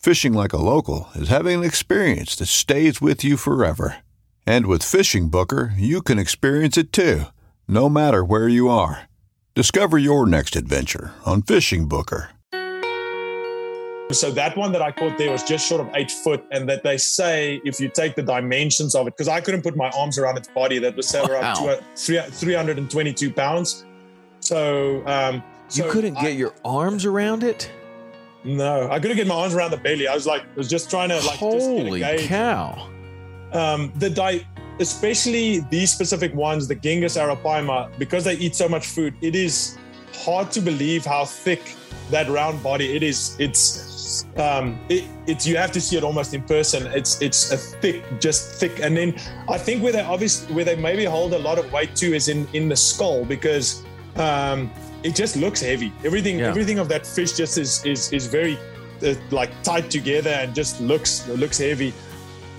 Fishing like a local is having an experience that stays with you forever. And with Fishing Booker, you can experience it too, no matter where you are. Discover your next adventure on Fishing Booker. So that one that I caught there was just short of eight foot, and that they say if you take the dimensions of it, because I couldn't put my arms around its body, that was say around Wow. two, 322 pounds. So, um, You couldn't I- get your arms around it? No, I couldn't get my arms around the belly. I was like, I was just trying to like just get a Holy cow. um, the diet, especially these specific ones, the gigas arapaima, because they eat so much food, it is hard to believe how thick that round body it is. It's um, it, it's you have to see it almost in person. It's it's a thick, just thick, and then I think where they obviously where they maybe hold a lot of weight too is in in the skull because um, it just looks heavy. Everything Yeah. everything of that fish just is is is very uh, like tied together and just looks looks heavy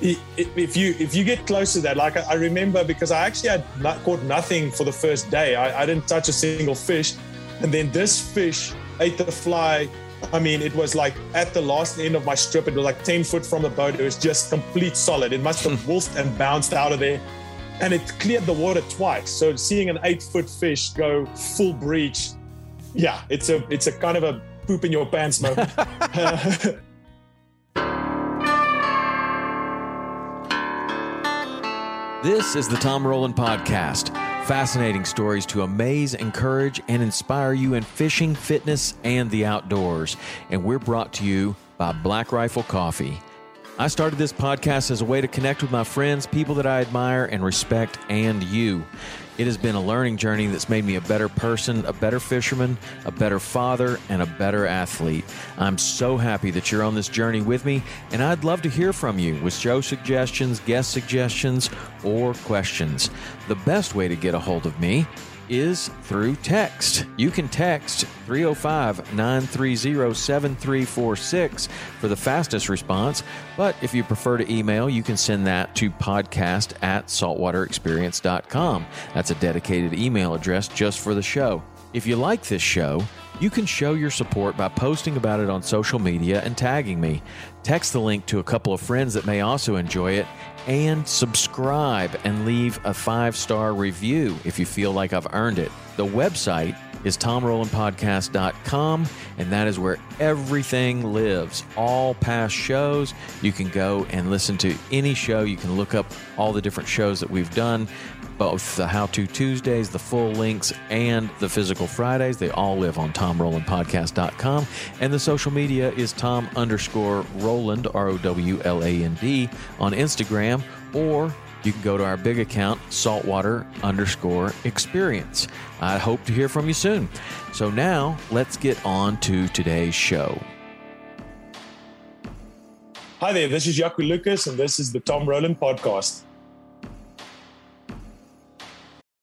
if you if you get close to that, like I, I remember because I actually had not caught nothing for the first day. I, I didn't touch a single fish, and then this fish ate the fly. I mean, it was like at the last end of my strip. It was like ten foot from the boat. It was just complete solid. It must have wolfed and bounced out of there, and it cleared the water twice. So seeing an eight foot fish go full breach, yeah, it's a it's a kind of a poop in your pants moment. This is the Tom Rowland Podcast. Fascinating stories to amaze, encourage, and inspire you in fishing, fitness, and the outdoors. And we're brought to you by Black Rifle Coffee. I started this podcast as a way to connect with my friends, people that I admire and respect, and you. It has been a learning journey that's made me a better person, a better fisherman, a better father, and a better athlete. I'm so happy that you're on this journey with me, and I'd love to hear from you with show suggestions, guest suggestions, or questions. The best way to get a hold of me is through text. You can text 305 930 7346 for the fastest response. But if you prefer to email, you can send that to podcast at saltwaterexperience.com. That's a dedicated email address just for the show. If you like this show, you can show your support by posting about it on social media and tagging me. Text the link to a couple of friends that may also enjoy it and subscribe and leave a five star review if you feel like I've earned it. The website is tomrowlandpodcast.com, and that is where everything lives. All past shows, you can go and listen to any show. You can look up all the different shows that we've done, both the How To Tuesdays, the full links, and the physical Fridays. They all live on tomrowlandpodcast.com. And the social media is tom underscore Rowland, R O W L A N D, on Instagram, or you can go to our big account, saltwater underscore experience. I hope to hear from you soon. So now let's get on to today's show. Hi there, this is Jako Lucas, and this is the Tom Rowland Podcast.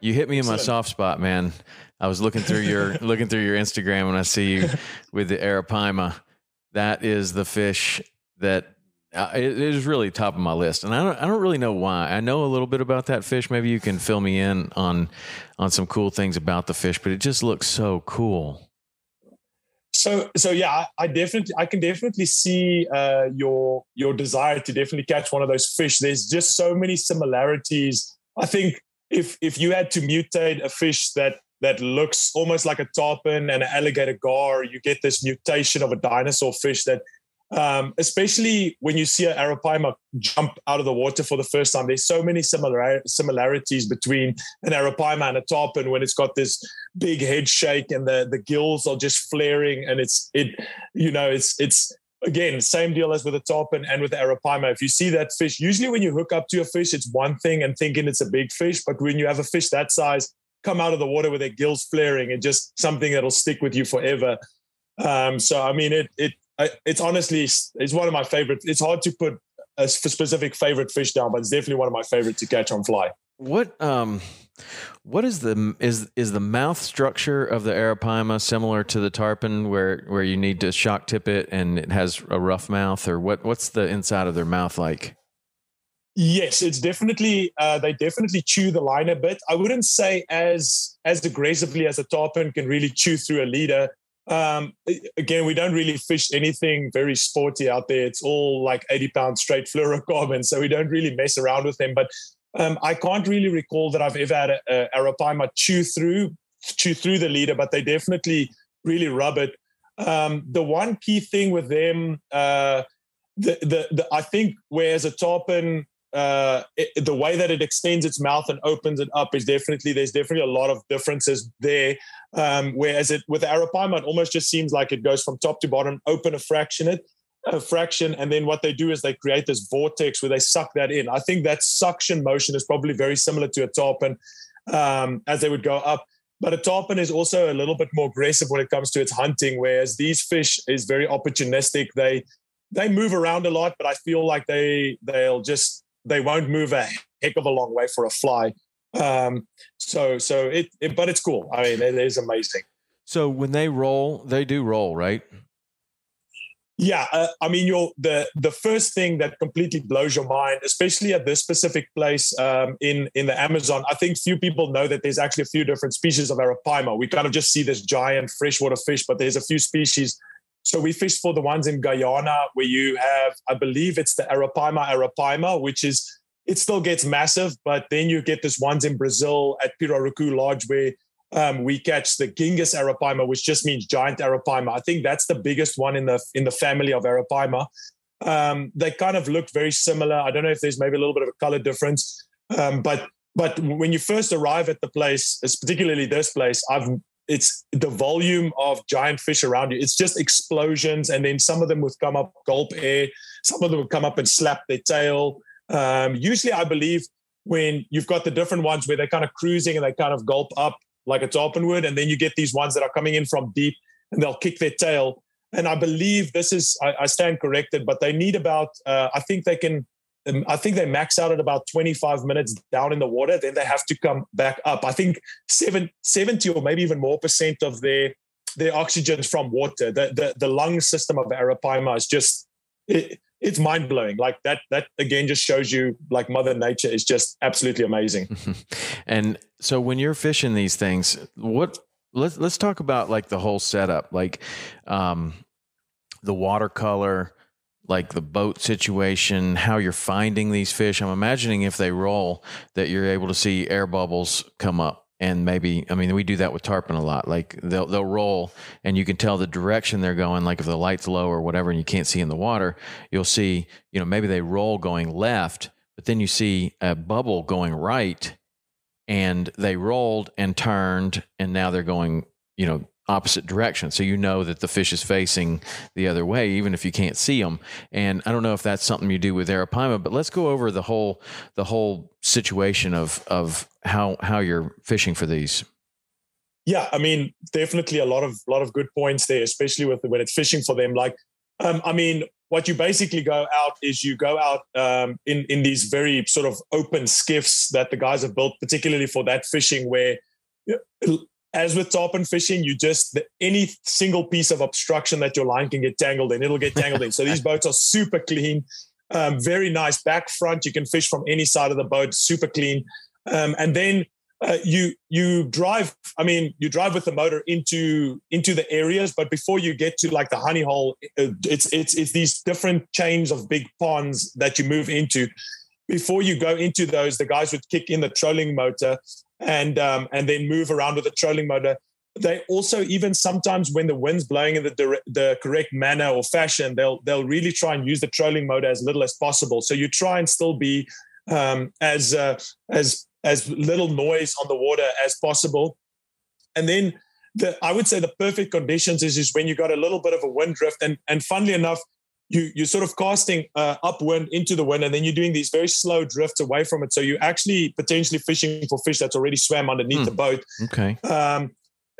You hit me in my soft spot, man. I was looking through your looking through your Instagram and I see you with the arapaima. That is the fish that uh, it, it is really top of my list, and I don't I don't really know why. I know a little bit about that fish. Maybe you can fill me in on on some cool things about the fish, but it just looks so cool. So so yeah, I, I definitely I can definitely see uh, your your desire to definitely catch one of those fish. There's just so many similarities. I think if if you had to mutate a fish that that looks almost like a tarpon and an alligator gar, you get this mutation of a dinosaur fish that um, especially when you see an arapaima jump out of the water for the first time. There's so many similar similarities between an arapaima and a tarpon when it's got this big head shake and the the gills are just flaring and it's it you know it's it's again same deal as with a top and and with the arapaima. If you see that fish, usually when you hook up to a fish, it's one thing and thinking it's a big fish, but when you have a fish that size come out of the water with their gills flaring and just something that'll stick with you forever. Um, so I mean, it it it's honestly it's one of my favorite. It's hard to put a specific favorite fish down, but it's definitely one of my favorite to catch on fly. What um, what is the is is the mouth structure of the arapaima similar to the tarpon, where where you need to shock tip it and it has a rough mouth, or what? What's the inside of their mouth like? Yes, it's definitely uh, they definitely chew the line a bit. I wouldn't say as as aggressively as a tarpon can really chew through a leader. Um, again, we don't really fish anything very sporty out there. It's all like 80 pound straight fluorocarbon. So we don't really mess around with them. But um, I can't really recall that I've ever had a, a arapaima chew through, chew through the leader, but they definitely really rub it. Um, the one key thing with them, uh, the, the, the, I think whereas a tarpon, uh, it, the way that it extends its mouth and opens it up is definitely there's definitely a lot of differences there. Um, whereas it with arapaima, it almost just seems like it goes from top to bottom, open a fraction it a fraction, and then what they do is they create this vortex where they suck that in. I think that suction motion is probably very similar to a tarpon um, as they would go up. But a tarpon is also a little bit more aggressive when it comes to its hunting, whereas these fish is very opportunistic. They they move around a lot, but I feel like they they'll just they won't move a heck of a long way for a fly. Um, so so it, it, but it's cool. I mean, it is amazing. So when they roll, they do roll, right? Yeah, uh, I mean, your the the first thing that completely blows your mind, especially at this specific place um, in in the Amazon. I think few people know that there's actually a few different species of arapaima. We kind of just see this giant freshwater fish, but there's a few species. So we fish for the ones in Guyana where you have, I believe it's the arapaima arapaima, which is it still gets massive, but then you get this ones in Brazil at Pirarucu Lodge where um, we catch the gigas arapaima, which just means giant arapaima. I think that's the biggest one in the in the family of arapaima. Um, they kind of look very similar. I don't know if there's maybe a little bit of a color difference, um, but but when you first arrive at the place, particularly this place, I've it's the volume of giant fish around you. It's just explosions, and then some of them would come up, gulp air. Some of them would come up and slap their tail. Um, usually, I believe when you've got the different ones where they're kind of cruising and they kind of gulp up like a tarpon would, and then you get these ones that are coming in from deep and they'll kick their tail. And I believe this is, I, I stand corrected, but they need about, uh, I think they can, I think they max out at about 25 minutes down in the water. Then they have to come back up. I think seven, 70 or maybe even more percent of their their oxygen from water. The, the, the lung system of Arapaima is just, it, it's mind blowing. Like that, that again just shows you like Mother Nature is just absolutely amazing. and so when you're fishing these things, what let's let's talk about like the whole setup, like um, the watercolor, like the boat situation, how you're finding these fish. I'm imagining if they roll that you're able to see air bubbles come up and maybe I mean we do that with tarpon a lot. Like they'll they'll roll and you can tell the direction they're going. Like if the light's low or whatever, and you can't see in the water, you'll see you know maybe they roll going left, but then you see a bubble going right, and they rolled and turned, and now they're going you know opposite direction. So you know that the fish is facing the other way, even if you can't see them. And I don't know if that's something you do with Arapaima, but let's go over the whole the whole situation of of how how you're fishing for these. Yeah, I mean, definitely a lot of lot of good points there, especially with when it's fishing for them. Like, um, I mean, what you basically go out is you go out um, in in these very sort of open skiffs that the guys have built, particularly for that fishing, where as with tarpon fishing, you just any single piece of obstruction that your line can get tangled in, it'll get tangled in. So these boats are super clean, um, very nice back front. You can fish from any side of the boat, super clean. Um, and then uh, you you drive. I mean, you drive with the motor into into the areas, but before you get to like the honey hole, uh, it's it's it's these different chains of big ponds that you move into. Before you go into those, the guys would kick in the trolling motor and um, and then move around with the trolling motor. They also even sometimes when the wind's blowing in the the correct manner or fashion, they'll they'll really try and use the trolling motor as little as possible. So you try and still be um, as uh, as as little noise on the water as possible, and then. The, I would say the perfect conditions is, is when you got a little bit of a wind drift and and funnily enough you you're sort of casting uh, upwind into the wind, and then you're doing these very slow drifts away from it. So you're actually potentially fishing for fish that's already swam underneath mm. the boat. Okay. Um,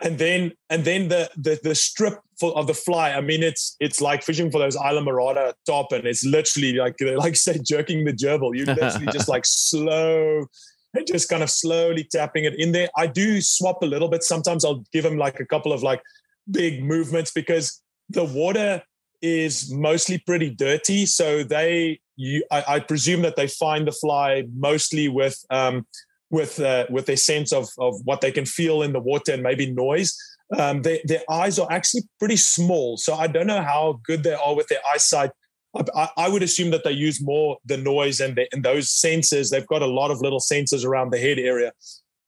and then and then the the, the strip for, of the fly. I mean, it's it's like fishing for those Islamorada top, and it's literally like like say jerking the gerbil. You literally just like slow and just kind of slowly tapping it in there. I do swap a little bit. Sometimes I'll give them like a couple of like big movements because the water is mostly pretty dirty. So they, you, I, I, presume that they find the fly mostly with um, with uh, with their sense of of what they can feel in the water and maybe noise. Um, they, their eyes are actually pretty small, so I don't know how good they are with their eyesight. I, I would assume that they use more the noise and, the, and those sensors. They've got a lot of little sensors around the head area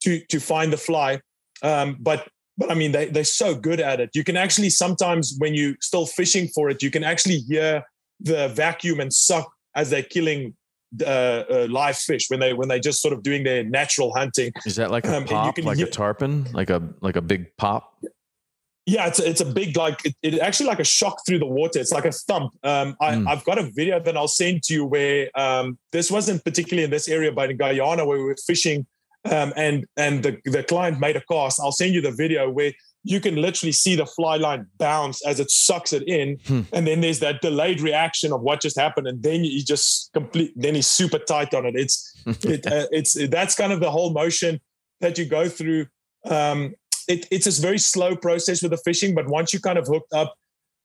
to to find the fly. Um, but but I mean, they, they're so good at it. You can actually sometimes, when you're still fishing for it, you can actually hear the vacuum and suck as they're killing uh, uh, live fish when they when they just sort of doing their natural hunting. Is that like a um, pop, like hear, a tarpon, like a like a big pop? Yeah, it's a, it's a big like it, it, actually like a shock through the water. It's like a thump. Um, I, have mm. got a video that I'll send to you where um, this wasn't particularly in this area, but in Guyana where we were fishing um, and and the, the client made a cast. I'll send you the video where you can literally see the fly line bounce as it sucks it in, hmm. and then there's that delayed reaction of what just happened, and then you just complete. Then he's super tight on it. It's it, uh, it's it, that's kind of the whole motion that you go through. Um, it, it's a very slow process with the fishing, but once you kind of hooked up,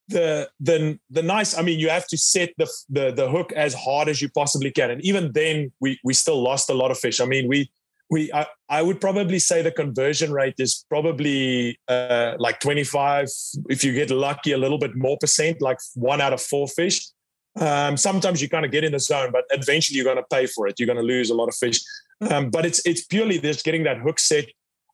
the the the nice. I mean, you have to set the the the hook as hard as you possibly can, and even then, we we still lost a lot of fish. I mean, we we I, I, would probably say the conversion rate is probably uh, like 25 if you get lucky a little bit more percent like one out of four fish. Um, sometimes you kind of get in the zone but eventually you're going to pay for it. You're going to lose a lot of fish. Um, but it's it's purely just getting that hook set.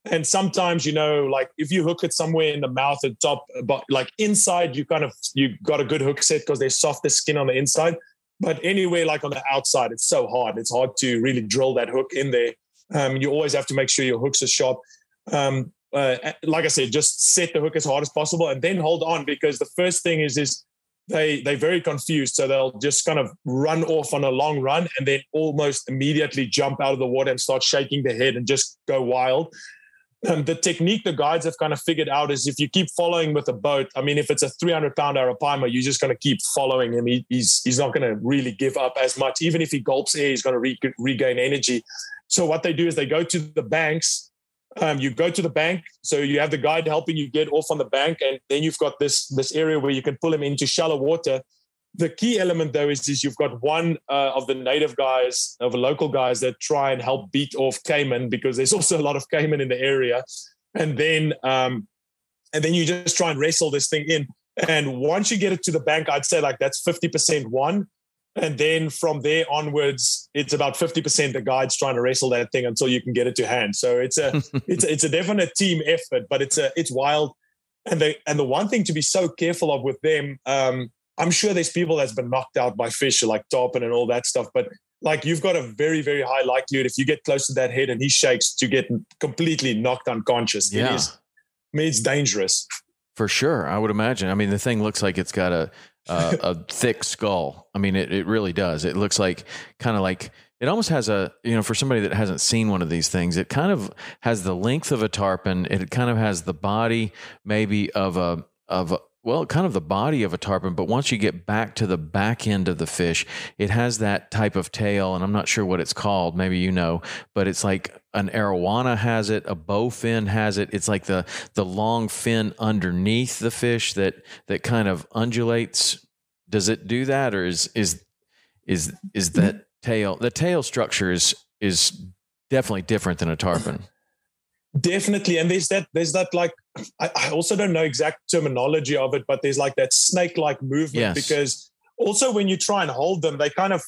And sometimes you know like if you hook it somewhere in the mouth at top but like inside you kind of you got a good hook set because there's softer skin on the inside. But anywhere like on the outside it's so hard. It's hard to really drill that hook in there um, you always have to make sure your hooks are sharp. Um, uh, like I said, just set the hook as hard as possible and then hold on because the first thing is is they they're very confused, so they'll just kind of run off on a long run and then almost immediately jump out of the water and start shaking their head and just go wild. Um, the technique the guides have kind of figured out is if you keep following with a boat. I mean, if it's a 300 pound arapaima, you're just going to keep following him. He, he's he's not going to really give up as much. Even if he gulps air, he's going to re- regain energy. So what they do is they go to the banks. Um, you go to the bank, so you have the guide helping you get off on the bank, and then you've got this this area where you can pull them into shallow water. The key element, though, is, is you've got one uh, of the native guys, of the local guys that try and help beat off caiman because there's also a lot of caiman in the area, and then um, and then you just try and wrestle this thing in. And once you get it to the bank, I'd say like that's fifty percent one and then from there onwards it's about 50% the guides trying to wrestle that thing until you can get it to hand so it's a it's a, it's a definite team effort but it's a it's wild and they and the one thing to be so careful of with them um, i'm sure there's people that's been knocked out by fish like tarpon and all that stuff but like you've got a very very high likelihood if you get close to that head and he shakes to get completely knocked unconscious yeah. it is I mean, it's dangerous For sure, I would imagine. I mean, the thing looks like it's got a a, a thick skull. I mean, it, it really does. It looks like kind of like it almost has a you know for somebody that hasn't seen one of these things it kind of has the length of a tarpon it kind of has the body maybe of a of a, well kind of the body of a tarpon but once you get back to the back end of the fish it has that type of tail and i'm not sure what it's called maybe you know but it's like an arowana has it a bowfin has it. It's like the the long fin underneath the fish that that kind of undulates. Does it do that or is is is is mm-hmm. that tail the tail structure is is definitely different than a tarpon? Definitely and there's that there's that like I, I, also don't know exact terminology of it but there's like that snake like movement yes. because also when you try and hold them they kind of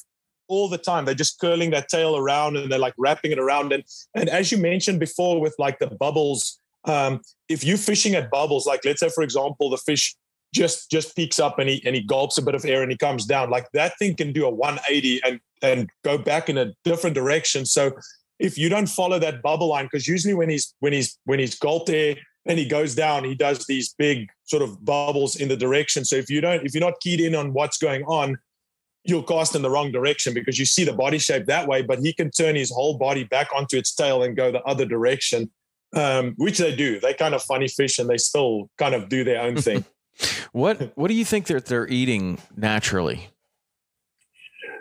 all the time they're just curling that tail around and they're like wrapping it around and and as you mentioned before with like the bubbles um if you're fishing at bubbles like let's say for example the fish just just peaks up and he and he gulps a bit of air and he comes down like that thing can do a 180 and and go back in a different direction so if you don't follow that bubble line because usually when he's when he's when he's gulped air and he goes down he does these big sort of bubbles in the direction. So if you don't if you're not keyed in on what's going on you'll cast in the wrong direction because you see the body shape that way but he can turn his whole body back onto its tail and go the other direction um, which they do. They kind of funny fish and they still kind of do their own thing. What What do you think that they're eating naturally?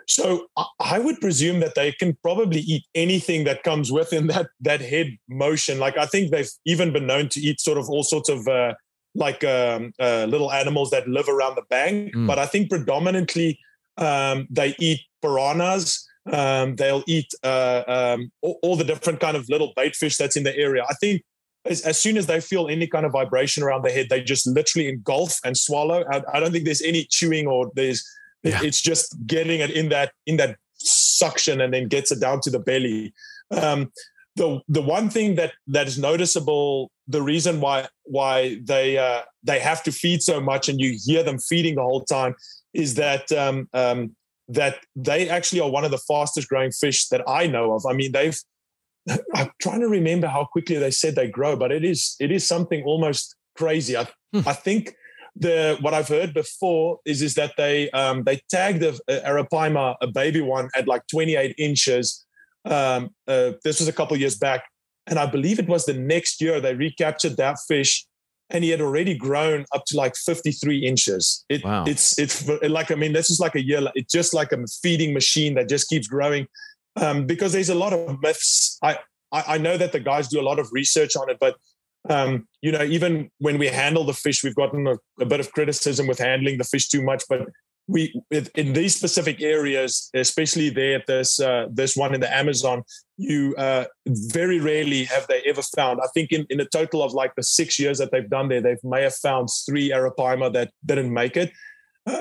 So I would presume that they can probably eat anything that comes within that that head motion. Like I think they've even been known to eat sort of all sorts of uh, like um, uh, little animals that live around the bank. Mm. But I think predominantly um, they eat piranhas. Um, they'll eat uh, um, all, all, the different kind of little bait fish that's in the area. I think as, as, soon as they feel any kind of vibration around the head, they just literally engulf and swallow. I, I don't think there's any chewing or there's yeah. it's just getting it in that in that suction and then gets it down to the belly. Um, the the one thing that that is noticeable, the reason why why they uh, they have to feed so much and you hear them feeding the whole time, is that um, um, that they actually are one of the fastest growing fish that I know of. I mean, they've I'm trying to remember how quickly they said they grow, but it is it is something almost crazy. I, hmm. I think the what I've heard before is is that they um, they tagged a, uh, arapaima, a baby one, at like 28 inches. Um, uh, this was a couple years back, and I believe it was the next year they recaptured that fish, and he had already grown up to like 53 inches. It, wow. It's it's like I mean this is like a year. It's just like a feeding machine that just keeps growing um, because there's a lot of myths. I, I, I know that the guys do a lot of research on it, but um, you know, even when we handle the fish, we've gotten a, a, bit of criticism with handling the fish too much. But we, in these specific areas, especially there at this uh, this one in the Amazon, you uh, very rarely have they ever found. I think in, in a total of like the six years that they've done there, they may have found three arapaima that didn't make it,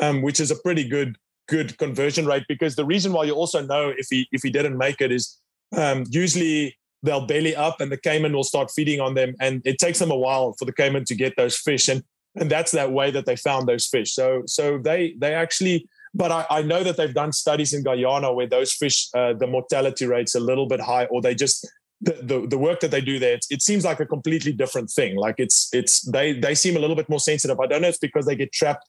um, which is a pretty good good conversion rate because the reason why you also know if he if he didn't make it is um, usually they'll belly up and the caiman will start feeding on them and it takes them a while for the caiman to get those fish and and that's that way that they found those fish so so they they actually but I, I know that they've done studies in Guyana where those fish uh, the mortality rate's a little bit high or they just the, the, the work that they do there, it seems like a completely different thing. Like it's it's they they seem a little bit more sensitive. I don't know if it's because they get trapped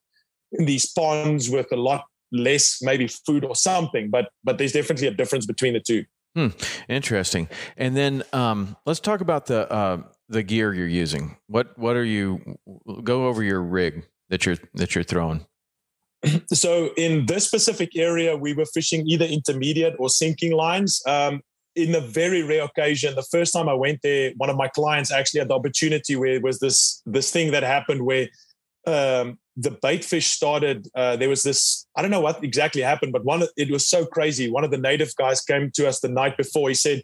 in these ponds with a lot less maybe food or something but but there's definitely a difference between the two hmm. interesting. And then um, let's talk about the uh, the gear you're using. What what are you go over your rig that you're that you're throwing. So in this specific area we were fishing either intermediate or sinking lines. Um, in a very rare occasion the first time i went there one of my clients actually had the opportunity where it was this this thing that happened where um, the bait fish started. Uh, there was this. I don't know what exactly happened, but one. It was so crazy. One of the native guys came to us the night before. He said,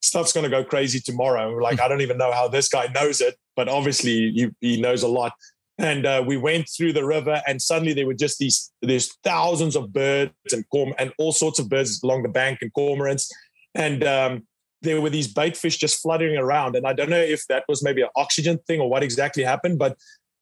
"Stuff's going to go crazy tomorrow." And we're like, I don't even know how this guy knows it, but obviously he, he knows a lot. And uh, we went through the river, and suddenly there were just these. There's thousands of birds and corm and all sorts of birds along the bank and cormorants, and um, there were these bait fish just fluttering around. And I don't know if that was maybe an oxygen thing or what exactly happened, but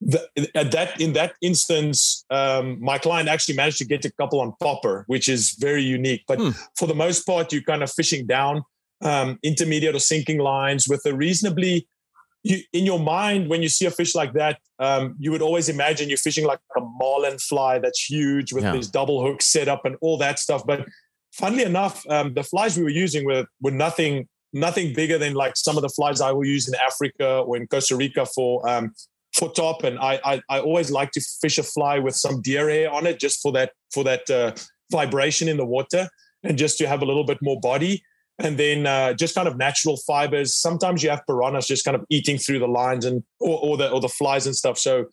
the, at that in that instance, um, my client actually managed to get a couple on popper, which is very unique. But hmm. for the most part, you're kind of fishing down um, intermediate or sinking lines with a reasonably you, in your mind, when you see a fish like that, um, you would always imagine you're fishing like a marlin fly that's huge with yeah. these double hooks set up and all that stuff. But funnily enough, um, the flies we were using were were nothing nothing bigger than like some of the flies I will use in Africa or in Costa Rica for um, for top. And I, I, I always like to fish a fly with some deer hair on it, just for that for that uh, vibration in the water, and just to have a little bit more body. And then uh, just kind of natural fibers. Sometimes you have piranhas just kind of eating through the lines and or, or the or the flies and stuff. So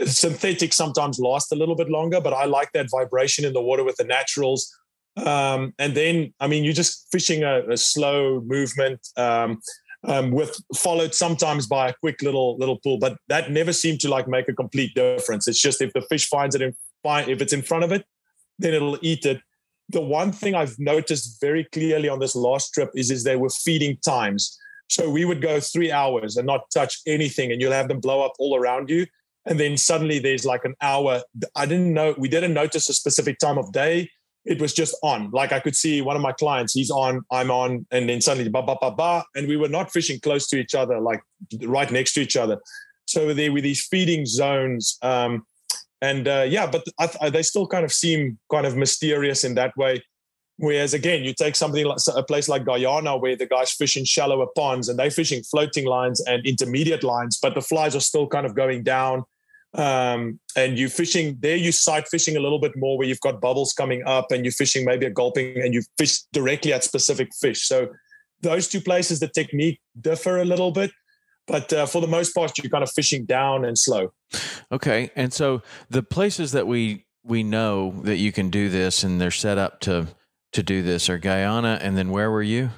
uh, synthetic sometimes last a little bit longer, but I like that vibration in the water with the naturals. Um, and then, I mean, you're just fishing a, a slow movement. Um, um, with followed sometimes by a quick little little pull, but that never seemed to like make a complete difference. It's just if the fish finds it in if it's in front of it, then it'll eat it. The one thing I've noticed very clearly on this last trip is is they were feeding times. So we would go three hours and not touch anything, and you'll have them blow up all around you. And then suddenly there's like an hour. I didn't know we didn't notice a specific time of day it was just on. Like I could see one of my clients, he's on, I'm on, and then suddenly ba ba ba ba, and we were not fishing close to each other, like right next to each other. So there were these feeding zones, um, and uh, yeah, but I, I, they still kind of seem kind of mysterious in that way. Whereas again, you take something like a place like Guyana, where the guys fish in shallower ponds and they're fishing floating lines and intermediate lines, but the flies are still kind of going down um, and you fishing there you sight fishing a little bit more where you've got bubbles coming up and you're fishing maybe a gulping and you fish directly at specific fish so those two places the technique differ a little bit but uh, for the most part you're kind of fishing down and slow okay and so the places that we we know that you can do this and they're set up to to do this are guyana and then where were you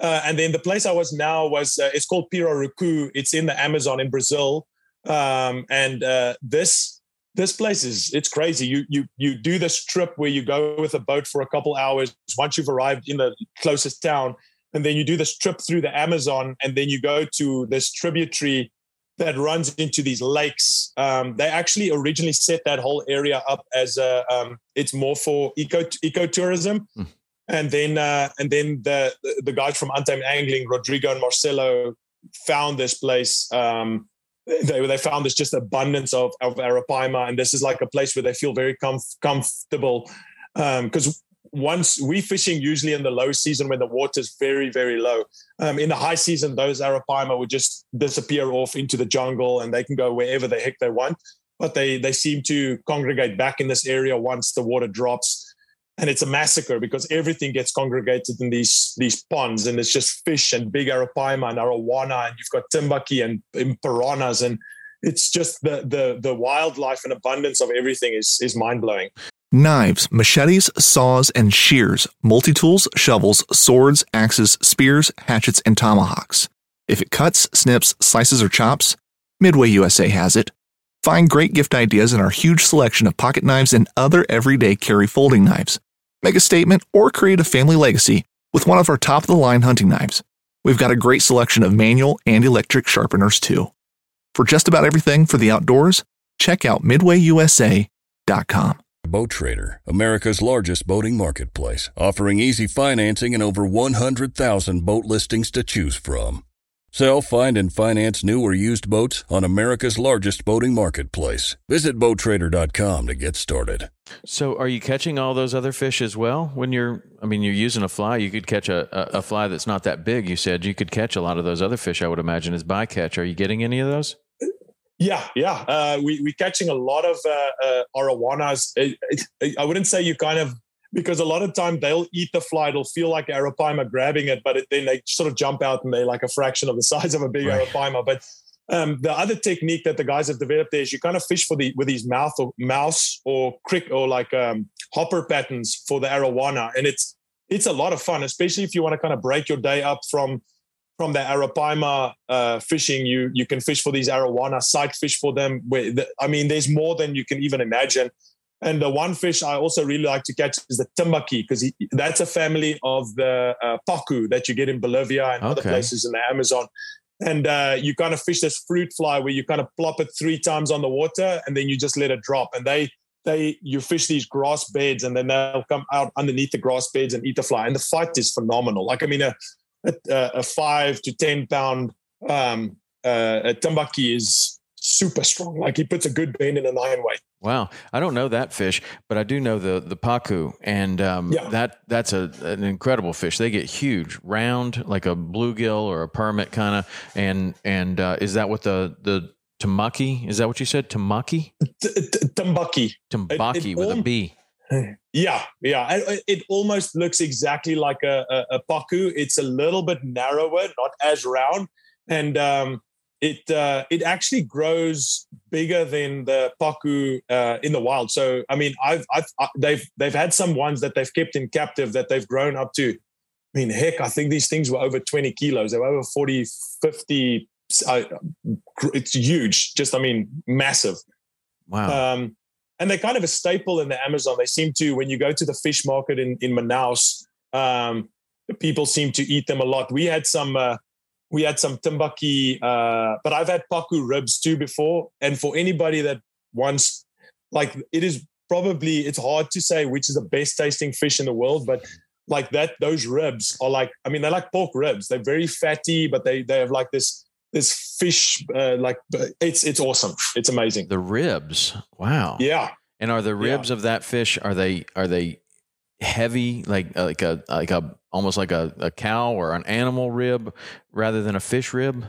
uh, and then the place I was now was uh, it's called Pirarucu. It's in the Amazon in Brazil. Um, and uh, this this place is it's crazy. You you you do this trip where you go with a boat for a couple hours once you've arrived in the closest town, and then you do this trip through the Amazon, and then you go to this tributary that runs into these lakes. Um, they actually originally set that whole area up as a um, it's more for eco ecotourism. Mm. And then, uh, and then the the guys from Untamed Angling, Rodrigo and Marcelo, found this place um, they, they found this just abundance of, of arapaima and this is like a place where they feel very comf- comfortable because um, once we fishing usually in the low season when the water is very very low. Um, in the high season those arapaima would just disappear off into the jungle and they can go wherever the heck they want but they they seem to congregate back in this area once the water drops and it's a massacre because everything gets congregated in these these ponds. And it's just fish and big arapaima and arowana. And you've got timbaki and, and piranhas. And it's just the the the wildlife and abundance of everything is is mind-blowing. Knives, machetes, saws, and shears, multi tools, shovels, swords, axes, spears, hatchets, and tomahawks. If it cuts, snips, slices, or chops, Midway USA has it. Find great gift ideas in our huge selection of pocket knives and other everyday carry folding knives make a statement, or create a family legacy with one of our top of the line hunting knives. We've got a great selection of manual and electric sharpeners too. For just about everything for the outdoors, check out midwayusa.com. Boat Trader, America's largest boating marketplace, offering easy financing and over 100,000 boat listings to choose from. Sell, find, and finance new or used boats on America's largest boating marketplace. Visit BoatTrader.com to get started. So, are you catching all those other fish as well? When you're, I mean, you're using a fly, you could catch a, a, a fly that's not that big. You said you could catch a lot of those other fish, I would imagine, as bycatch. Are you getting any of those? Yeah, yeah. Uh, we, we're catching a lot of uh, uh, arowanas. I wouldn't say you kind of because a lot of time they'll eat the fly. It'll feel like arapaima grabbing it, but it, then they sort of jump out and they're like a fraction of the size of a big right. arapaima. But um, the other technique that the guys have developed there is you kind of fish for the with these mouth or mouse or crick or like um, hopper patterns for the arowana, and it's it's a lot of fun, especially if you want to kind of break your day up from from the arapaima uh, fishing. You you can fish for these arowana, sight fish for them. Where the, I mean, there's more than you can even imagine. And the one fish I also really like to catch is the timbaki because that's a family of the uh, pacu that you get in Bolivia and okay. other places in the Amazon. And uh, you kind of fish this fruit fly where you kind of plop it three times on the water and then you just let it drop. And they they you fish these grass beds and then they'll come out underneath the grass beds and eat the fly. And the fight is phenomenal. Like I mean, a a, a five to ten pound um, uh, Tambaqui is super strong. Like he puts a good bend in a nine weight. Wow, I don't know that fish, but I do know the the pacu, and um, Yeah. that that's a an incredible fish. They get huge, round like a bluegill or a permit kind of, and and uh, is that what the the tamaki? Is that what you said? Tamaki, T- t- tambaki with a all- Yeah, yeah. It, it almost looks exactly like a, a, a pacu. It's a little bit narrower, not as round, and um, it uh, it actually grows bigger than the pacu uh, in the wild. So, I mean, I've, I've I, they've they've had some ones that they've kept in captive that they've grown up to. I mean, heck, I think these things were over 20 kilos. They were over 40, 50. Uh, it's huge. Just, I mean, massive. Wow, Um, and they're kind of a staple in the Amazon. They seem to, when you go to the fish market in, in Manaus, um, people seem to eat them a lot. We had some, uh, we had some timbaki, uh, but I've had pacu ribs too before. And for anybody that wants, like, it is probably, it's hard to say which is the best tasting fish in the world, but like that, those ribs are like, I mean, they're like pork ribs. They're very fatty, but they, they have like this, this fish, uh, like it's, it's awesome. It's amazing. the ribs. Wow. Yeah. And are the Yeah. ribs of that fish are they are they heavy like uh, like a like a almost like a, a cow or an animal rib rather than a fish rib?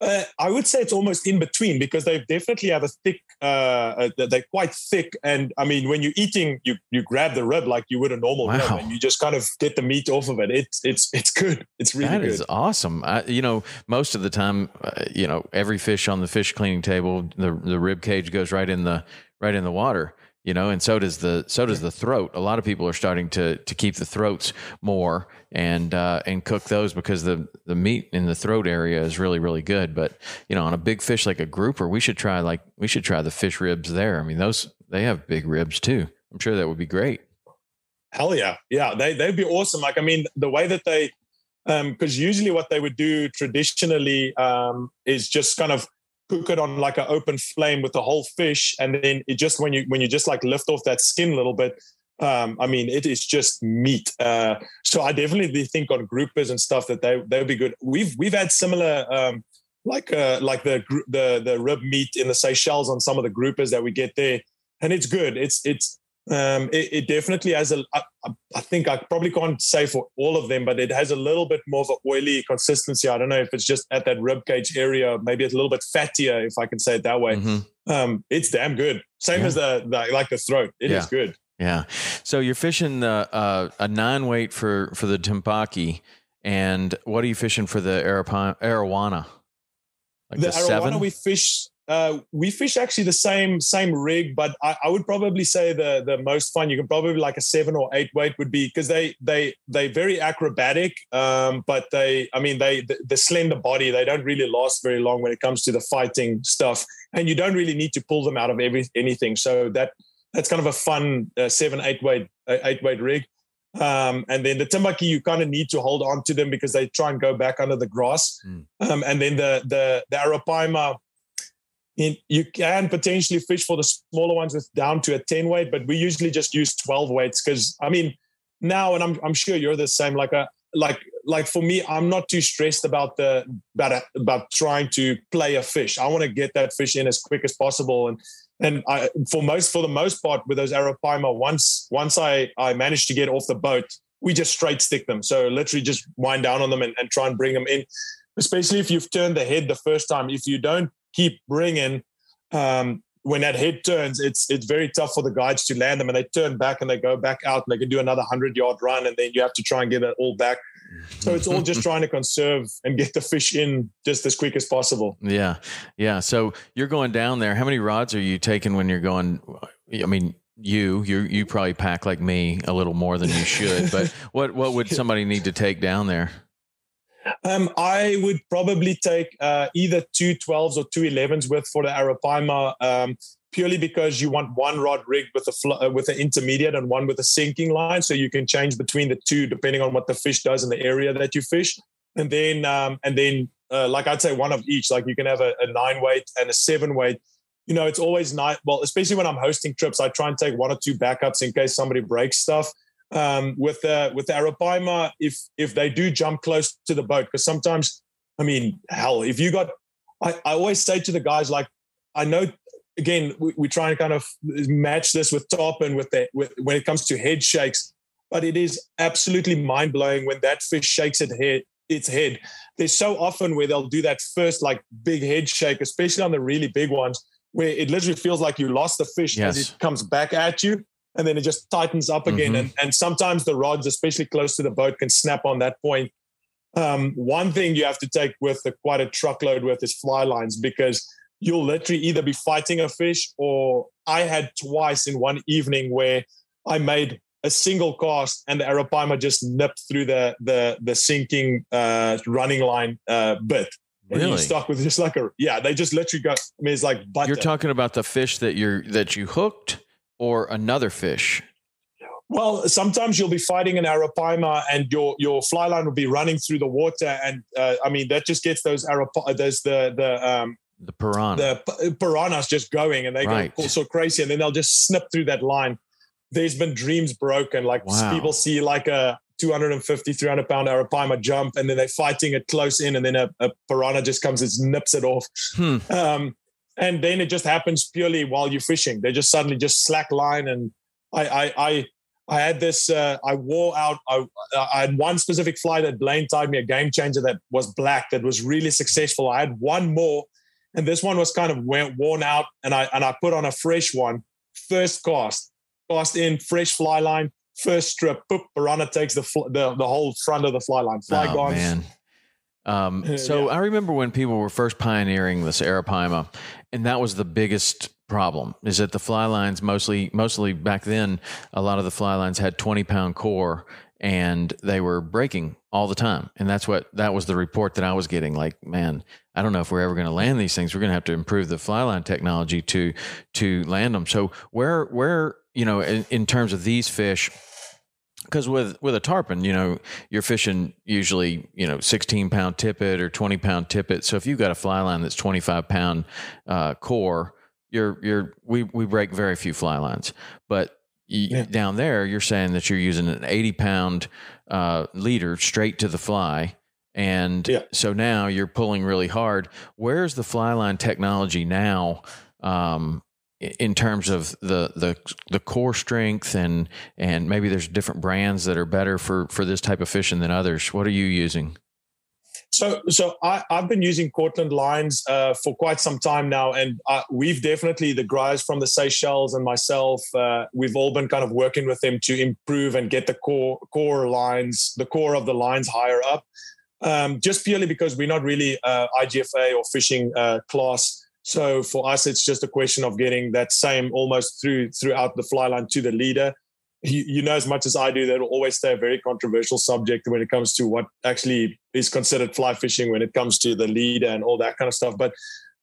Uh, I would say it's almost in between because they definitely have a thick. Uh, uh, they're quite thick, and I mean, when you're eating, you you grab the rib like you would a normal rib, and you just kind of get the meat off of it. It's it's it's good. It's really That good. is awesome. I, you know, most of the time, uh, you know, every fish on the fish cleaning table, the the rib cage goes right in the right in the water. You know, and so does the so does the throat. A lot of people are starting to to keep the throats more and uh, and cook those because the the meat in the throat area is really really good. But you know, on a big fish like a grouper, we should try like we should try the fish ribs there. I mean, those they have big ribs too. I'm sure that would be great. Hell yeah, yeah. They they'd be awesome. Like I mean, the way that they, um because usually what they would do traditionally um, is just kind of cook it on like an open flame with the whole fish, and then it just when you when you just like lift off that skin a little bit. Um, I mean, it is just meat. Uh, so I definitely think on groupers and stuff that they they would be good. We've we've had similar. Um, like uh, like the the the rib meat in the Seychelles on some of the groupers that we get there, and it's good. It's it's um, it, it definitely has a. I, I- think I probably can't say for all of them, but it has a little bit more of an oily consistency. I don't know if it's just at that rib cage area. Maybe it's a little bit fattier, if I can say it that way. Mhm. Um, it's damn good. Same Yeah. as the, the like the throat. It is Yeah. good. Yeah. So you're fishing the uh, a nine weight for for the Timpaki, and what are you fishing for the Arowana? Like the, the seven. we fish uh, we fish actually the same same rig but I, I would probably say the the most fun you can probably like a seven or eight weight would be because they they they very acrobatic um, but they i mean they the, the slender body they don't really last very long when it comes to the fighting stuff and you don't really need to pull them out of every anything so that that's kind of a fun uh, seven eight weight uh, eight weight rig um, and then the timbaki, you kind of need to hold on to them because they try and go back under the grass. Mm. Um, and then the the the arapaima, in, you can potentially fish for the smaller ones with down to a 10 weight, but we usually just use 12 weights because I mean now, and I'm I'm sure you're the same. Like a like like for me, I'm not too stressed about the about about trying to play a fish. I want to get that fish in as quick as possible, and and I for most for the most part with those arapaima, once once I I managed to get off the boat, we just straight stick them. So literally just wind down on them and, and try and bring them in. Especially if you've turned the head the first time. If you don't keep bringing, um, when that head turns, it's it's very tough for the guides to land them, and they turn back and they go back out, and they can do another hundred yard run, and then you have to try and get it all back. So it's all just trying to conserve and get the fish in just as quick as possible. Yeah, yeah. So you're going down there. How many rods are you taking when you're going? I mean, you you you probably pack like me a little more than you should. but what what would somebody need to take down there? Um, I would probably take uh, either two 12s or two 11s with for the Arapaima, um, purely because you want one rod rigged with a fl- uh, with an intermediate and one with a sinking line, so you can change between the two depending on what the fish does in the area that you fish. And then um, and then uh, like I'd say one of each. Like you can have a, a nine weight and a seven weight. You know, it's always nice. Well, especially when I'm hosting trips, I try and take one or two backups in case somebody breaks stuff um, with the with the arapaima if if they do jump close to the boat because sometimes I mean, hell, if you got, I, I always say to the guys, like, I know, again, we, we try and kind of match this with top and with the, with, when it comes to head shakes, but it is absolutely mind blowing when that fish shakes its head, its head. There's so often where they'll do that first, like big head shake, especially on the really big ones, where it literally feels like you lost the fish Yes. as it comes back at you. And then it just tightens up again. Mhm. And, and sometimes the rods, especially close to the boat, can snap on that point. Um, one thing you have to take with the, quite a truckload with is fly lines because you'll literally either be fighting a fish or I had twice in one evening where I made a single cast and the arapaima just nipped through the the the sinking uh, running line uh, bit. And Really? you're stuck with just like a yeah, they just literally go. I mean, it's like butter. You're talking about the fish that you're that you hooked or another fish. Well, sometimes you'll be fighting an arapaima and your your fly line will be running through the water, and uh, I mean that just gets those arapa those the the um, The piranha. the piranhas just going, and they Right. go so crazy, and then they'll just snip through that line. There's been dreams broken, like Wow. people see like a 250, 300 pound arapaima jump, and then they're fighting it close in, and then a, a piranha just comes and nips it off. Hmm. Um, and then it just happens purely while you're fishing. They just suddenly just slack line. And I, I, I, I had this, uh, I wore out, I, I had one specific fly that Blaine tied me a game changer that was black, that was really successful. I had one more and this one was kind of went, worn out and I, and I put on a fresh one, first cast, cast in fresh fly line, first strip, poop, piranha takes the, fl- the, the whole front of the fly line, fly oh, gone. man. Um, so I remember when people were first pioneering this arapaima, and that was the biggest problem is that the fly lines mostly mostly back then a lot of the fly lines had 20 pound core and they were breaking all the time. And that's what that was the report that i was getting like man i don't know if we're ever going to land these things. We're going to have to improve the fly line technology to to land them. So where where you know in, in terms of these fish because with with a tarpon, you know, you're fishing usually, you know, 16 pound tippet or 20 pound tippet. So if you've got a fly line that's 25 pound uh, core, you're you're we we break very few fly lines. But y Yeah. down there, you're saying that you're using an 80 pound uh, leader straight to the fly. And Yeah. so now you're pulling really hard. Where's the fly line technology now? Um, in terms of the the the core strength and and maybe there's different brands that are better for for this type of fishing than others. What are you using? So, so I, I've been using Cortland lines uh, for quite some time now, and uh, we've definitely the guys from the Seychelles and myself, uh, we've all been kind of working with them to improve and get the core core lines, the core of the lines higher up. Um, just purely because we're not really uh, IGFA or fishing uh, class. So for us, it's just a question of getting that same almost through throughout the fly line to the leader you, you know as much as I do that will always stay a very controversial subject when it comes to what actually is considered fly fishing when it comes to the leader and all that kind of stuff. But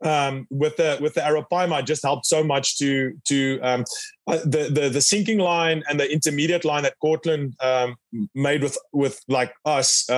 um, with the with the arapaima, just helped so much to to um, uh, the the the sinking line and the intermediate line that Cortland um, made with with like us.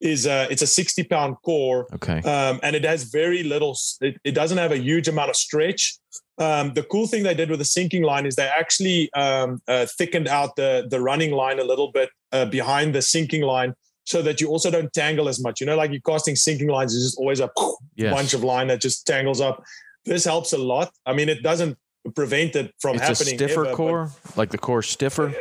Is a, it's a 60 pound core Okay. um, and it has very little it, it doesn't have a huge amount of stretch um, the cool thing they did with the sinking line is they actually um, uh, thickened out the the running line a little bit uh, behind the sinking line so that you also don't tangle as much you know like you're casting sinking lines is just always a Yes. bunch of line that just tangles up this helps a lot i mean it doesn't prevent it from it's a happening stiffer ever, core, like the core stiffer.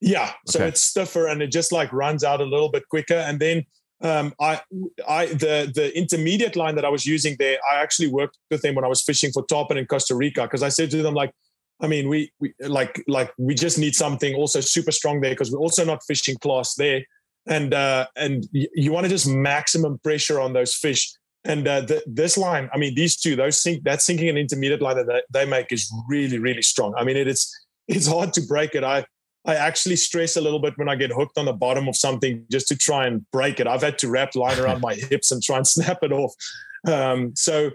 yeah, so Okay. it's stiffer and it just like runs out a little bit quicker. And then um, I, I, the the intermediate line that I was using there, I actually worked with them when I was fishing for tarpon in Costa Rica because I said to them like, I mean, we, we like like we just need something also super strong there because we're also not fishing class there, and uh, and y- you want to just maximum pressure on those fish. And uh, this line, I mean, these two, those sink, that sinking and intermediate line that they, they make is really, really strong. I mean, it, it's it's hard to break it. I I actually stress a little bit when I get hooked on the bottom of something just to try and break it. I've had to wrap line around my hips and try and snap it off. Um, so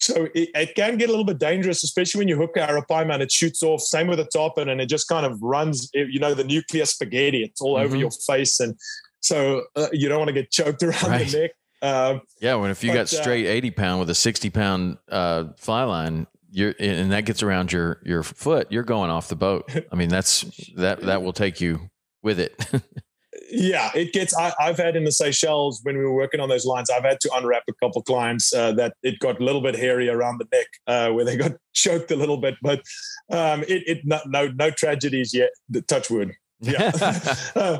so it, it can get a little bit dangerous, especially when you hook a arapaima and it shoots off. Same with the tarpon, and it just kind of runs. You know, the nuclear spaghetti. It's all over Mhm. your face, and so uh, you don't want to get choked around Right. the neck. Um, Yeah, when if you But, got uh, straight 80 pound with a 60 pound uh, fly line, you're and that gets around your your foot, you're going off the boat. I mean, that's that that will take you with it. Yeah, it gets. I, have had in the Seychelles when we were working on those lines, I've had to unwrap a couple clients uh, that it got a little bit hairy around the neck, uh, where they got choked a little bit. But um, it, it no, no, no tragedies yet. The Touch wood. Yeah. Uh,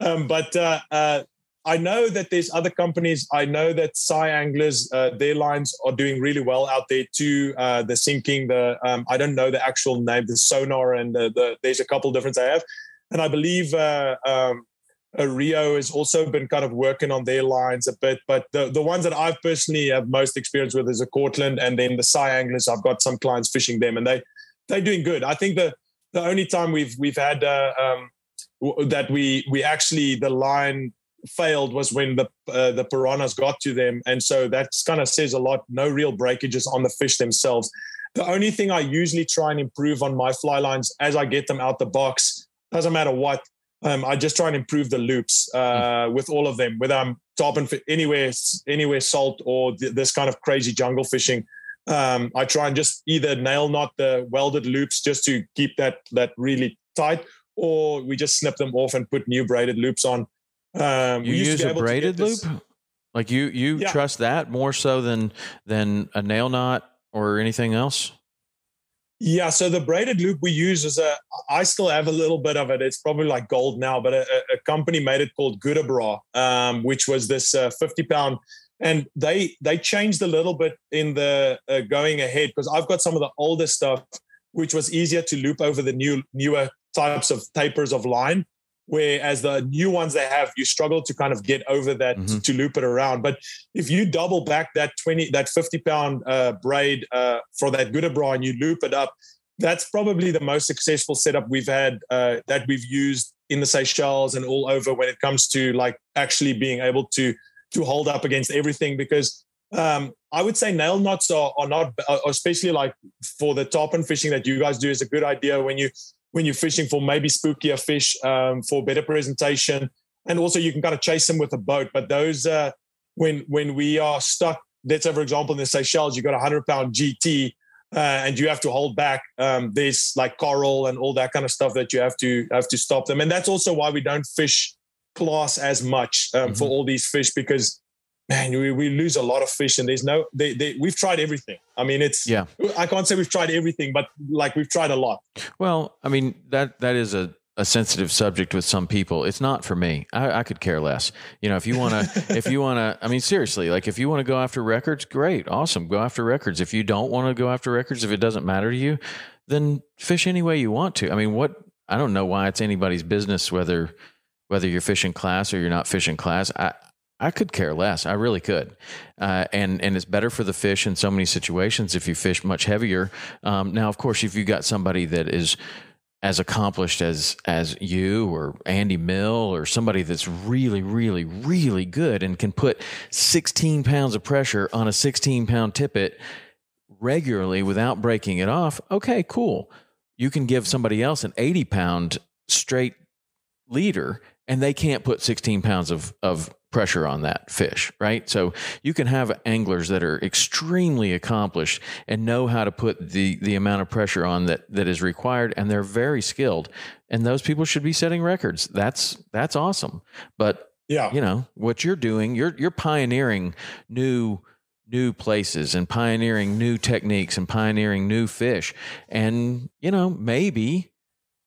um, but uh, uh, I know that there's other companies. I know that Sci Anglers, uh, their lines are doing really well out there too. Uh, the sinking, the um, I don't know the actual name, the sonar, and the, the there's a couple different I have, and I believe uh, um, uh, Rio has also been kind of working on their lines a bit. But the, the ones that I've personally have most experience with is a Cortland and then the Sci Anglers. I've got some clients fishing them and they, they're doing good. I think the, the only time we've, we've had uh, um, that we, we actually, the line failed was when the, uh, the piranhas got to them. And so that kind of says a lot. No real breakages on the fish themselves. The only thing I usually try and improve on my fly lines as I get them out the box, doesn't matter what, um, I just try and improve the loops uh, mm. with all of them, whether I'm topping anywhere, anywhere salt or th- this kind of crazy jungle fishing. Um, I try and just either nail knot the welded loops just to keep that that really tight, or we just snip them off and put new braided loops on. Um, you use a braided loop, like you you yeah. trust that more so than than a nail knot or anything else. Yeah, so the braided loop we use is a. I still have a little bit of it. It's probably like gold now, but a, a company made it called Gudebrod, um, which was this uh, fifty pound, and they they changed a little bit in the uh, going ahead because I've got some of the older stuff, which was easier to loop over the new newer types of tapers of line. Whereas the new ones they have, you struggle to kind of get over that mm-hmm. to, loop it around. But if you double back that 20, that 50 pound uh, braid uh, for that Gudebrod and you loop it up, that's probably the most successful setup we've had uh, that we've used in the Seychelles and all over when it comes to like actually being able to to hold up against everything because um, I would say nail knots are, are not, especially like for the tarpon fishing that you guys do, is a good idea when you when you're fishing for maybe spookier fish um, for better presentation. And also you can kind of chase them with a boat. But those, uh, when when we are stuck, let's say, for example, in the Seychelles, you got a 100 pound GT uh, and you have to hold back. Um, there's like coral and all that kind of stuff that you have to have to stop them. And that's also why we don't fish class as much um, mm-hmm. for all these fish because man, we, we lose a lot of fish and there's no, they, they, we've tried everything. I mean, it's, yeah, I can't say we've tried everything, but like we've tried a lot. Well, I mean, that, that is a, a sensitive subject with some people. It's not for me. I, I could care less. You know, if you want to, if you want to, I mean, seriously, like if you want to go after records, great, awesome, go after records. If you don't want to go after records, if it doesn't matter to you, then fish any way you want to. I mean, what, I don't know why it's anybody's business whether, whether you're fishing class or you're not fishing class. I, I could care less. I really could, uh, and and it's better for the fish in so many situations if you fish much heavier. Um, now, of course, if you got somebody that is as accomplished as as you or Andy Mill or somebody that's really, really, really good and can put 16 pounds of pressure on a 16 pound tippet regularly without breaking it off. Okay, cool. You can give somebody else an 80 pound straight leader and they can't put 16 pounds of, of pressure on that fish, right? So you can have anglers that are extremely accomplished and know how to put the the amount of pressure on that that is required and they're very skilled and those people should be setting records. That's that's awesome. But yeah. You know, what you're doing, you're you're pioneering new new places and pioneering new techniques and pioneering new fish. And, you know, maybe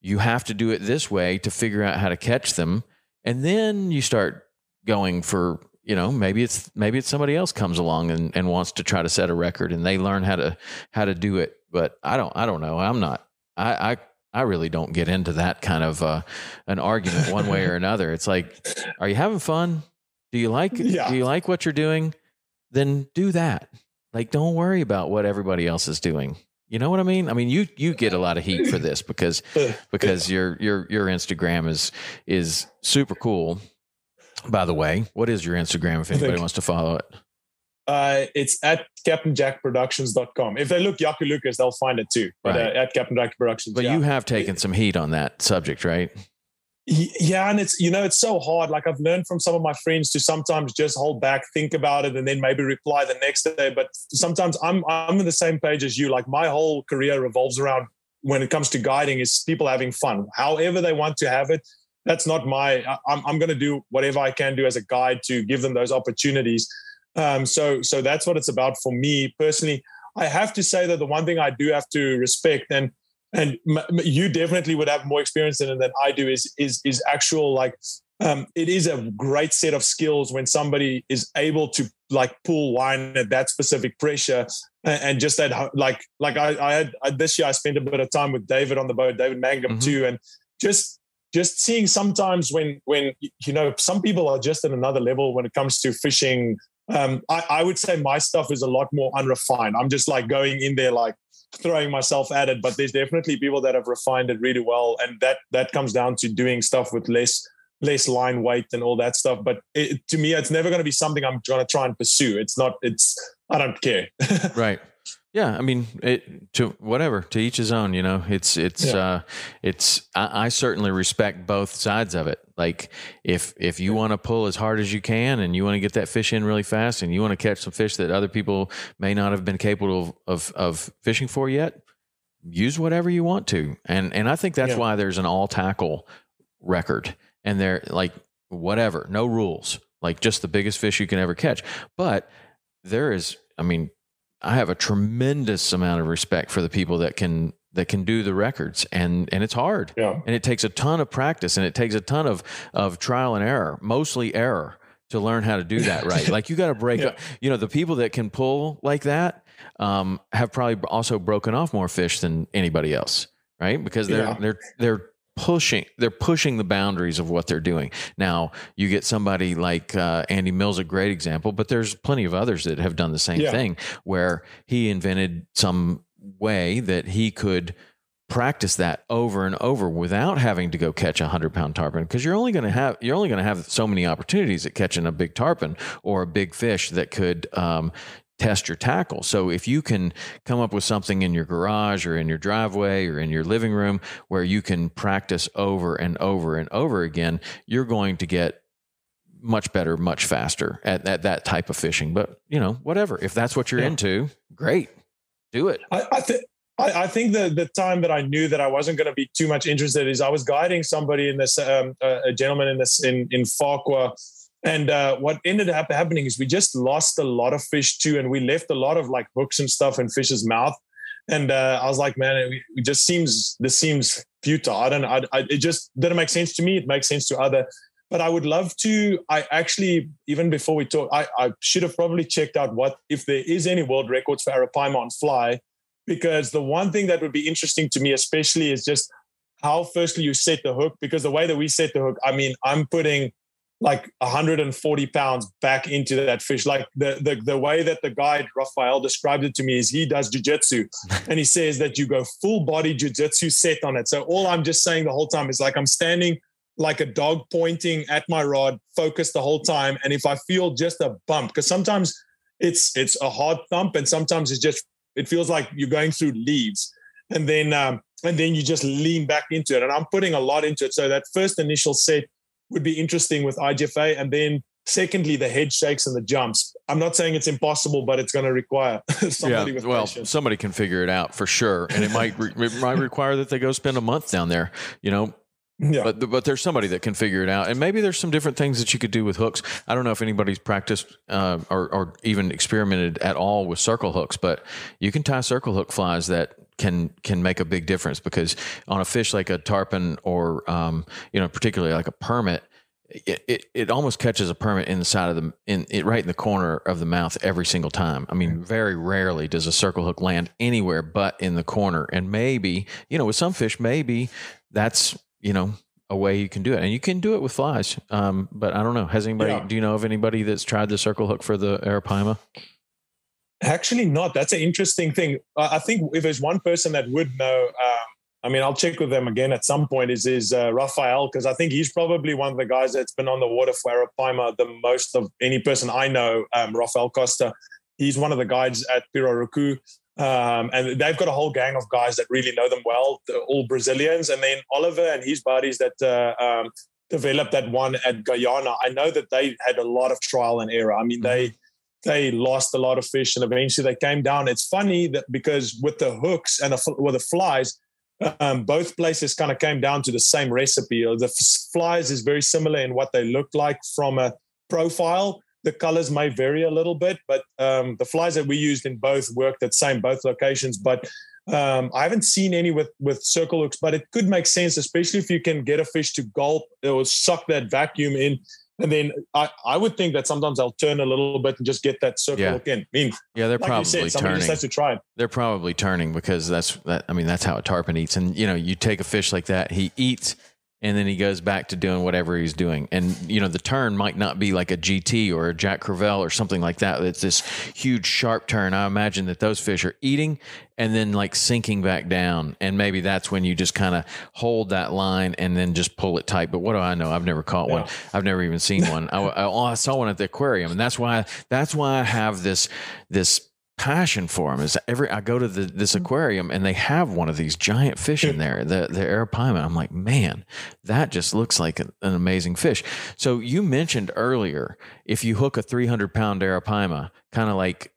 you have to do it this way to figure out how to catch them. And then you start going for you know maybe it's maybe it's somebody else comes along and, and wants to try to set a record and they learn how to how to do it but i don't i don't know i'm not i i I really don't get into that kind of uh, an argument one way or another. It's like, are you having fun? Do you like yeah. do you like what you're doing? Then do that. Like, don't worry about what everybody else is doing. You know what I mean? I mean, you you get a lot of heat for this because because your your your Instagram is is super cool by the way, what is your Instagram if anybody wants to follow it? Uh, it's at CaptainJackProductions.com. If they look Jako Lucas, they'll find it too. But right. uh, at Captain Jack Productions. But yeah. you have taken some heat on that subject, right? Yeah, and it's you know it's so hard. Like I've learned from some of my friends to sometimes just hold back, think about it, and then maybe reply the next day. But sometimes I'm I'm on the same page as you. Like my whole career revolves around when it comes to guiding is people having fun, however they want to have it that's not my. I'm I'm going to do whatever I can do as a guide to give them those opportunities. Um, so so that's what it's about for me personally. I have to say that the one thing I do have to respect and and you definitely would have more experience in it than I do is is is actual like um, it is a great set of skills when somebody is able to like pull wine at that specific pressure and, and just that like like I, I had I, this year I spent a bit of time with David on the boat David Mangum mm-hmm. too and just just seeing sometimes when when you know some people are just at another level when it comes to fishing um, I, I would say my stuff is a lot more unrefined I'm just like going in there like throwing myself at it but there's definitely people that have refined it really well and that that comes down to doing stuff with less less line weight and all that stuff. But it, to me, it's never going to be something I'm going to try and pursue. It's not. It's I don't care. right. Yeah, I mean, it, to whatever to each his own. You know, it's it's yeah. uh, it's. I, I, certainly respect both sides of it. Like if if you want to pull as hard as you can and you want to get that fish in really fast and you want to catch some fish that other people may not have been capable of of, of fishing for yet, use whatever you want to. And and I think that's yeah. why there's an all tackle record and they're like whatever, no rules, like just the biggest fish you can ever catch. But there is, I mean, I have a tremendous amount of respect for the people that can that can do the records and and it's hard yeah. and it takes a ton of practice and it takes a ton of of trial and error mostly error to learn how to do that right like you got to break yeah. you know the people that can pull like that um, have probably also broken off more fish than anybody else right because they're yeah. they're they're pushing they're pushing the boundaries of what they're doing now you get somebody like uh, Andy Mill's a great example but there's plenty of others that have done the same yeah. thing where he invented some way that he could practice that over and over without having to go catch a 100 pound tarpon because you're only going to have you're only going to have so many opportunities at catching a big tarpon or a big fish that could um, test your tackle. So if you can come up with something in your garage or in your driveway or in your living room where you can practice over and over and over again, you're going to get much better, much faster at, at that type of fishing. But you know, whatever. If that's what you're yeah. into, great, do it. I, I think. I, think the the time that I knew that I wasn't going to be too much interested is I was guiding somebody in this um, a gentleman in this in in Farquhar and uh, what ended up happening is we just lost a lot of fish too, and we left a lot of like hooks and stuff in fish's mouth. And uh, I was like, man, it, it, just seems this seems futile. I don't. I, I, it just didn't make sense to me. It makes sense to other. But I would love to. I actually, even before we talk, I, I should have probably checked out what if there is any world records for arapaima on fly, because the one thing that would be interesting to me, especially, is just how firstly you set the hook. Because the way that we set the hook, I mean, I'm putting like 140 pounds back into that fish. Like the, the, the way that the guide Raphael described it to me is he does jujitsu and he says that you go full body jujitsu set on it. So all I'm just saying the whole time is like I'm standing like a dog pointing at my rod, focused the whole time. And if I feel just a bump, because sometimes it's it's a hard thump and sometimes it's just it feels like you're going through leaves. And then um, and then you just lean back into it. And I'm putting a lot into it. So that first initial set would be interesting with IGFA. And then secondly, the head shakes and the jumps. I'm not saying it's impossible, but it's going to require somebody yeah, with well, patience. somebody can figure it out for sure, and it might re- it might require that they go spend a month down there. You know. Yeah. But but there's somebody that can figure it out, and maybe there's some different things that you could do with hooks. I don't know if anybody's practiced uh, or or even experimented at all with circle hooks, but you can tie circle hook flies that can can make a big difference because on a fish like a tarpon or um, you know particularly like a permit it, it, it almost catches a permit in the side of the in it right in the corner of the mouth every single time. I mean, very rarely does a circle hook land anywhere but in the corner. And maybe you know with some fish, maybe that's you know a way you can do it, and you can do it with flies. Um, but I don't know. Has anybody? Yeah. Do you know of anybody that's tried the circle hook for the arapaima? Actually, not. That's an interesting thing. I think if there's one person that would know, um, I mean, I'll check with them again at some point. Is is uh, because I think he's probably one of the guys that's been on the water for Arapaima the most of any person I know. Um, Rafael Costa, he's one of the guides at Pirarucu. Um, and they've got a whole gang of guys that really know them well, all Brazilians. And then Oliver and his buddies that uh, um, developed that one at Guyana. I know that they had a lot of trial and error. I mean, mm-hmm. they lost a lot of fish, and eventually they came down. It's funny that because with the hooks and the, with the flies, um, both places kind of came down to the same recipe. The flies is very similar in what they look like from a profile. The colors may vary a little bit, but um, the flies that we used in both worked at same both locations. But um, I haven't seen any with with circle hooks, but it could make sense, especially if you can get a fish to gulp or suck that vacuum in. And then I, I would think that sometimes I'll turn a little bit and just get that circle Yeah. in. I mean, Yeah, they're like probably you said, somebody turning. just has to try it. They're probably turning because that's that. I mean, that's how a tarpon eats. And you know, you take a fish like that, he eats, and then he goes back to doing whatever he's doing. And you know, the turn might not be like a GT or a Jack Crevalle or something like that. It's this huge sharp turn. I imagine that those fish are eating and then like sinking back down, and maybe that's when you just kind of hold that line and then just pull it tight. But what do I know? I've never caught one. I've never even seen one. I, I, I saw one at the aquarium, and that's why that's why I have this this passion for them is every I go to the, this mm-hmm. aquarium and they have one of these giant fish in there, the the arapaima. I'm like, man, that just looks like an, an amazing fish. So you mentioned earlier, if you hook a 300 pound arapaima, kind of like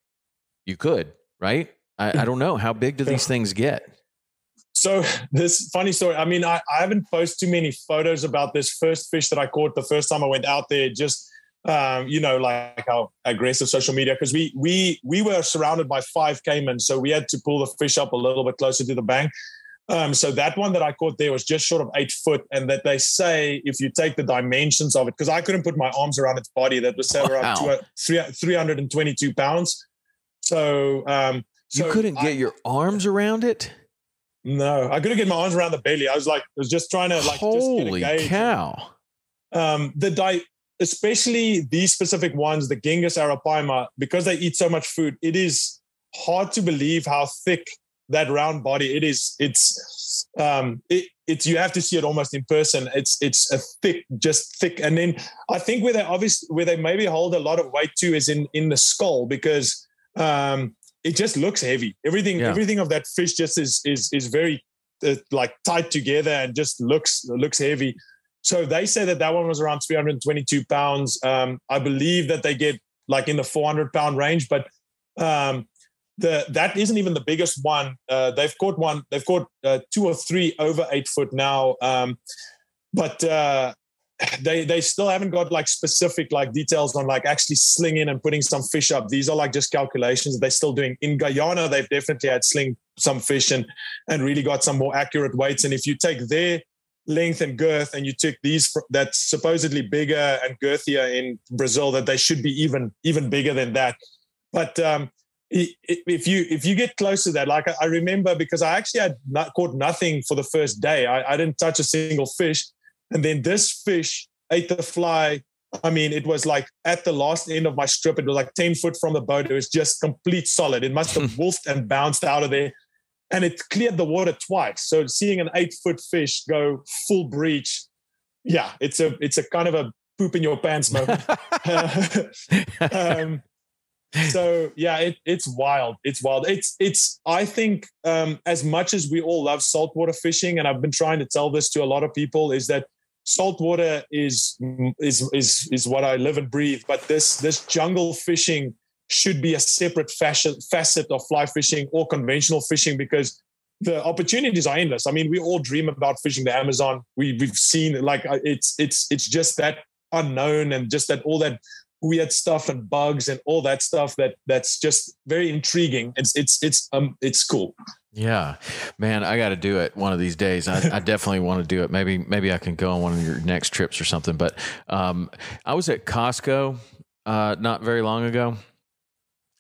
you could, right? I, I don't know how big do these things get. So this funny story. I mean, I, I haven't posted too many photos about this first fish that I caught the first time I went out there. Just um, you know, like how aggressive social media because we we we were surrounded by five caiman, so we had to pull the fish up a little bit closer to the bank. Um, so that one that I caught there was just short of eight foot, and that they say if you take the dimensions of it, because I couldn't put my arms around its body, that was around Wow. two, three, 322 pounds. So um, You couldn't I- get your arms around it. no, I couldn't get my arms around the belly. I was like, I was just trying to like Holy just get a gauge. cow! Um, the di- especially these specific ones, the gigas arapaima, because they eat so much food, it is hard to believe how thick that round body it is. It's um, it, it's you have to see it almost in person. It's it's a thick, just thick. And then I think where they obviously where they maybe hold a lot of weight too is in in the skull because um, it just looks heavy. Everything Yeah. everything of that fish just is is is very uh, like tight together and just looks looks heavy. So they say that that one was around 322 pounds. Um, I believe that they get like in the 400 pound range, but um, the that isn't even the biggest one. Uh, they've caught one. They've caught uh, two or three over eight foot now, um, but uh, they they still haven't got like specific like details on like actually slinging and putting some fish up. These are like just calculations they're still doing. In Guyana, they've definitely had sling some fish and and really got some more accurate weights. And if you take their length and girth and you took these that's supposedly bigger and girthier in Brazil, that they should be even even bigger than that. But um, if you if you get close to that, like I- I remember because I actually had not caught nothing for the first day. I, I didn't touch a single fish, and then this fish ate the fly. I mean, it was like at the last end of my strip. It was like ten foot from the boat. It was just complete solid. It must have wolfed and bounced out of there, and it cleared the water twice. So seeing an eight foot fish go full breach, yeah, it's a it's a kind of a poop in your pants moment. um, so yeah, it, it's wild. It's wild. It's it's. I think um, as much as we all love saltwater fishing, and I've been trying to tell this to a lot of people, is that saltwater is is is is what I live and breathe. But this this jungle fishing should be a separate facet facet of fly fishing or conventional fishing because the opportunities are endless. I mean, we all dream about fishing the Amazon. We we've seen like uh, it's it's it's just that unknown and just that all that weird stuff and bugs and all that stuff that that's just very intriguing. It's it's it's um it's cool. Yeah, man, I got to do it one of these days. I, I definitely want to do it. Maybe, maybe I can go on one of your next trips or something. But um, I was at Costco uh, not very long ago,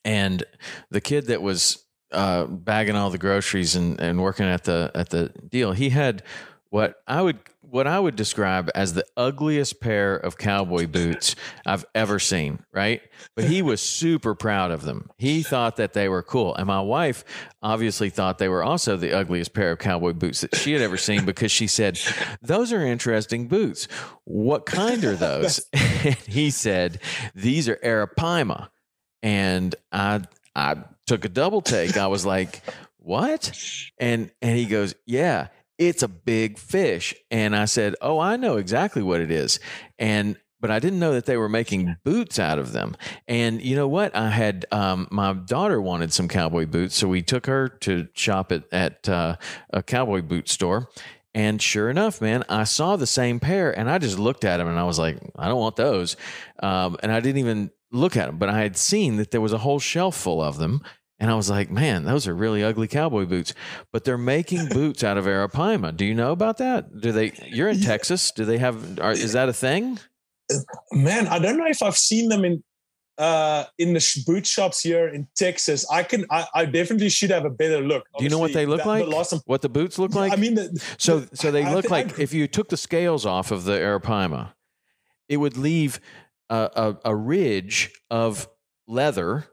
and the kid that was uh, bagging all the groceries and, and working at the at the deal, he had what I would what I would describe as the ugliest pair of cowboy boots I've ever seen, right? But he was super proud of them. He thought that they were cool. And my wife obviously thought they were also the ugliest pair of cowboy boots that she had ever seen because she said, Those are interesting boots. What kind are those? and he said, These are Arapaima. And I I took a double take. I was like, What? And and he goes, Yeah it's a big fish. And I said, Oh, I know exactly what it is. And but I didn't know that they were making boots out of them. And you know what? I had um, my daughter wanted some cowboy boots, so we took her to shop at at uh, a cowboy boot store. And sure enough, man, I saw the same pair, and I just looked at them, and I was like, I don't want those. Um, and I didn't even look at them, but I had seen that there was a whole shelf full of them. And I was like, man, those are really ugly cowboy boots. But they're making boots out of Arapaima. Do you know about that? Do they? You're in Texas. Do they have? Are, is that a thing? Man, I don't know if I've seen them in uh in the sh- boot shops here in Texas. I can I, I definitely should have a better look. Do you know what they look that- like? The time, what the boots look like? I mean, the, so so they I look thi- like I- if you took the scales off of the Arapaima, it would leave a, a, a ridge of leather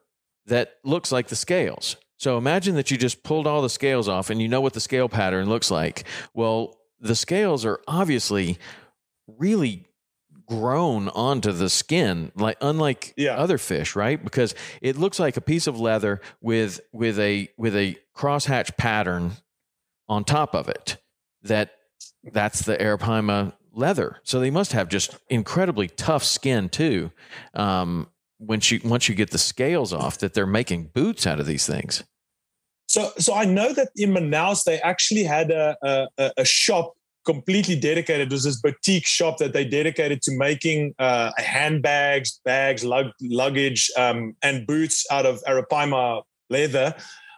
that looks like the scales. So imagine that you just pulled all the scales off and you know what the scale pattern looks like. Well, the scales are obviously really grown onto the skin like unlike Yeah. other fish right because it looks like a piece of leather with with a with a crosshatch pattern on top of it that that's the arapaima leather so they must have just incredibly tough skin too um once you once you get the scales off that they're making boots out of these things So, so I know that in Manaus they actually had a a, a- a shop completely dedicated. It was this boutique shop that they dedicated to making uh, handbags, bags, lug, luggage, um, and boots out of Arapaima leather.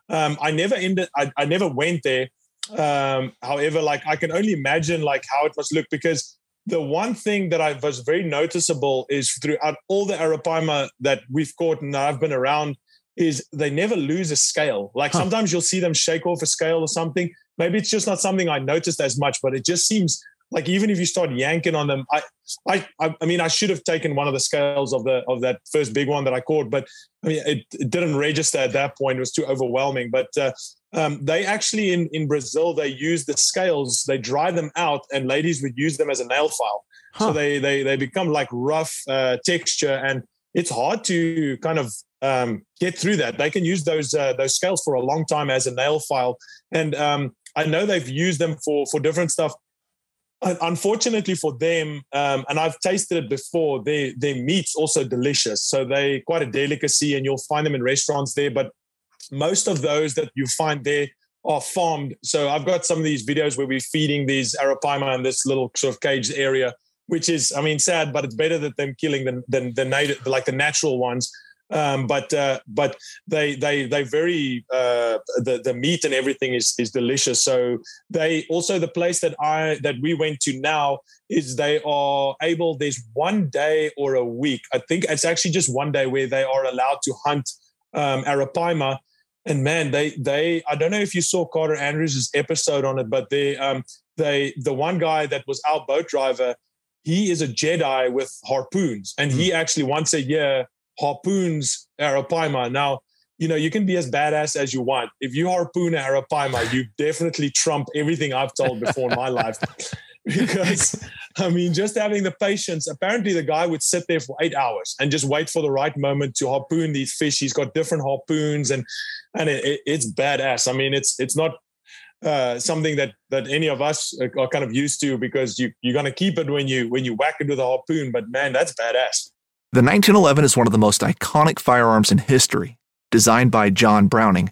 Um, I never ended. I, I never went there. Um, however, like I can only imagine like how it must look because the one thing that I was very noticeable is throughout all the Arapaima that we've caught and that I've been around is they never lose a scale. Like Huh. sometimes you'll see them shake off a scale or something. Maybe it's just not something I noticed as much, but it just seems like even if you start yanking on them, I, I, I I mean, I should have taken one of the scales of the of that first big one that I caught, but I mean, it, it didn't register at that point. It was too overwhelming. But uh, um, they actually in in Brazil they use the scales, they dry them out, and ladies would use them as a nail file. Huh. So they they they become like rough uh, texture, and it's hard to kind of um, get through that. They can use those uh, those scales for a long time as a nail file, and um, I know they've used them for for different stuff. Unfortunately for them, um, and I've tasted it before, their their meat's also delicious. So they quite a delicacy, and you'll find them in restaurants there. But most of those that you find there are farmed. So I've got some of these videos where we're feeding these arapaima in this little sort of caged area, which is, I mean, sad, but it's better than them killing than than the native, like the natural ones. Um, but uh, but they they they very uh, the the meat and everything is is delicious. So they also the place that I that we went to now is they are able. There's one day or a week. I think it's actually just one day where they are allowed to hunt um, arapaima. And man, they they I don't know if you saw Carter Andrews' episode on it, but they um they the one guy that was our boat driver, he is a Jedi with harpoons, and he actually once a year harpoons arapaima. Now, you know, you can be as badass as you want. If you harpoon arapaima, you definitely trump everything I've told before in my life. because I mean, just having the patience. Apparently, the guy would sit there for eight hours and just wait for the right moment to harpoon these fish. He's got different harpoons, and and it, it, it's badass. I mean, it's it's not uh, something that that any of us are kind of used to because you you're gonna keep it when you when you whack it with a harpoon. But man, that's badass. The 1911 is one of the most iconic firearms in history. Designed by John Browning,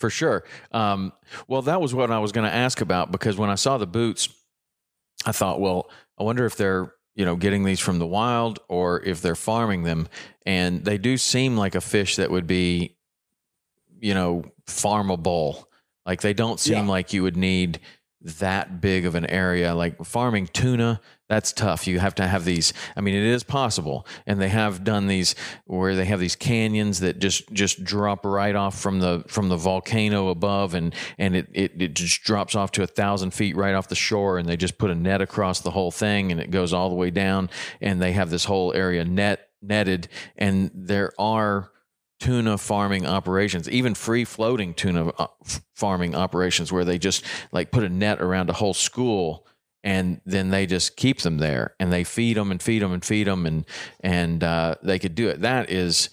for sure. Um, well, that was what I was going to ask about because when I saw the boots, I thought, well, I wonder if they're you know getting these from the wild or if they're farming them, and they do seem like a fish that would be, you know, farmable. Like they don't seem Yeah. like you would need that big of an area. Like farming tuna, that's tough. You have to have these. I mean, it is possible, and they have done these where they have these canyons that just just drop right off from the from the volcano above, and and it it, it just drops off to a thousand feet right off the shore, and they just put a net across the whole thing, and it goes all the way down, and they have this whole area net netted, and there are tuna farming operations, even free floating tuna uh, farming operations, where they just like put a net around a whole school and then they just keep them there and they feed them and feed them and feed them and and uh, they could do it. That is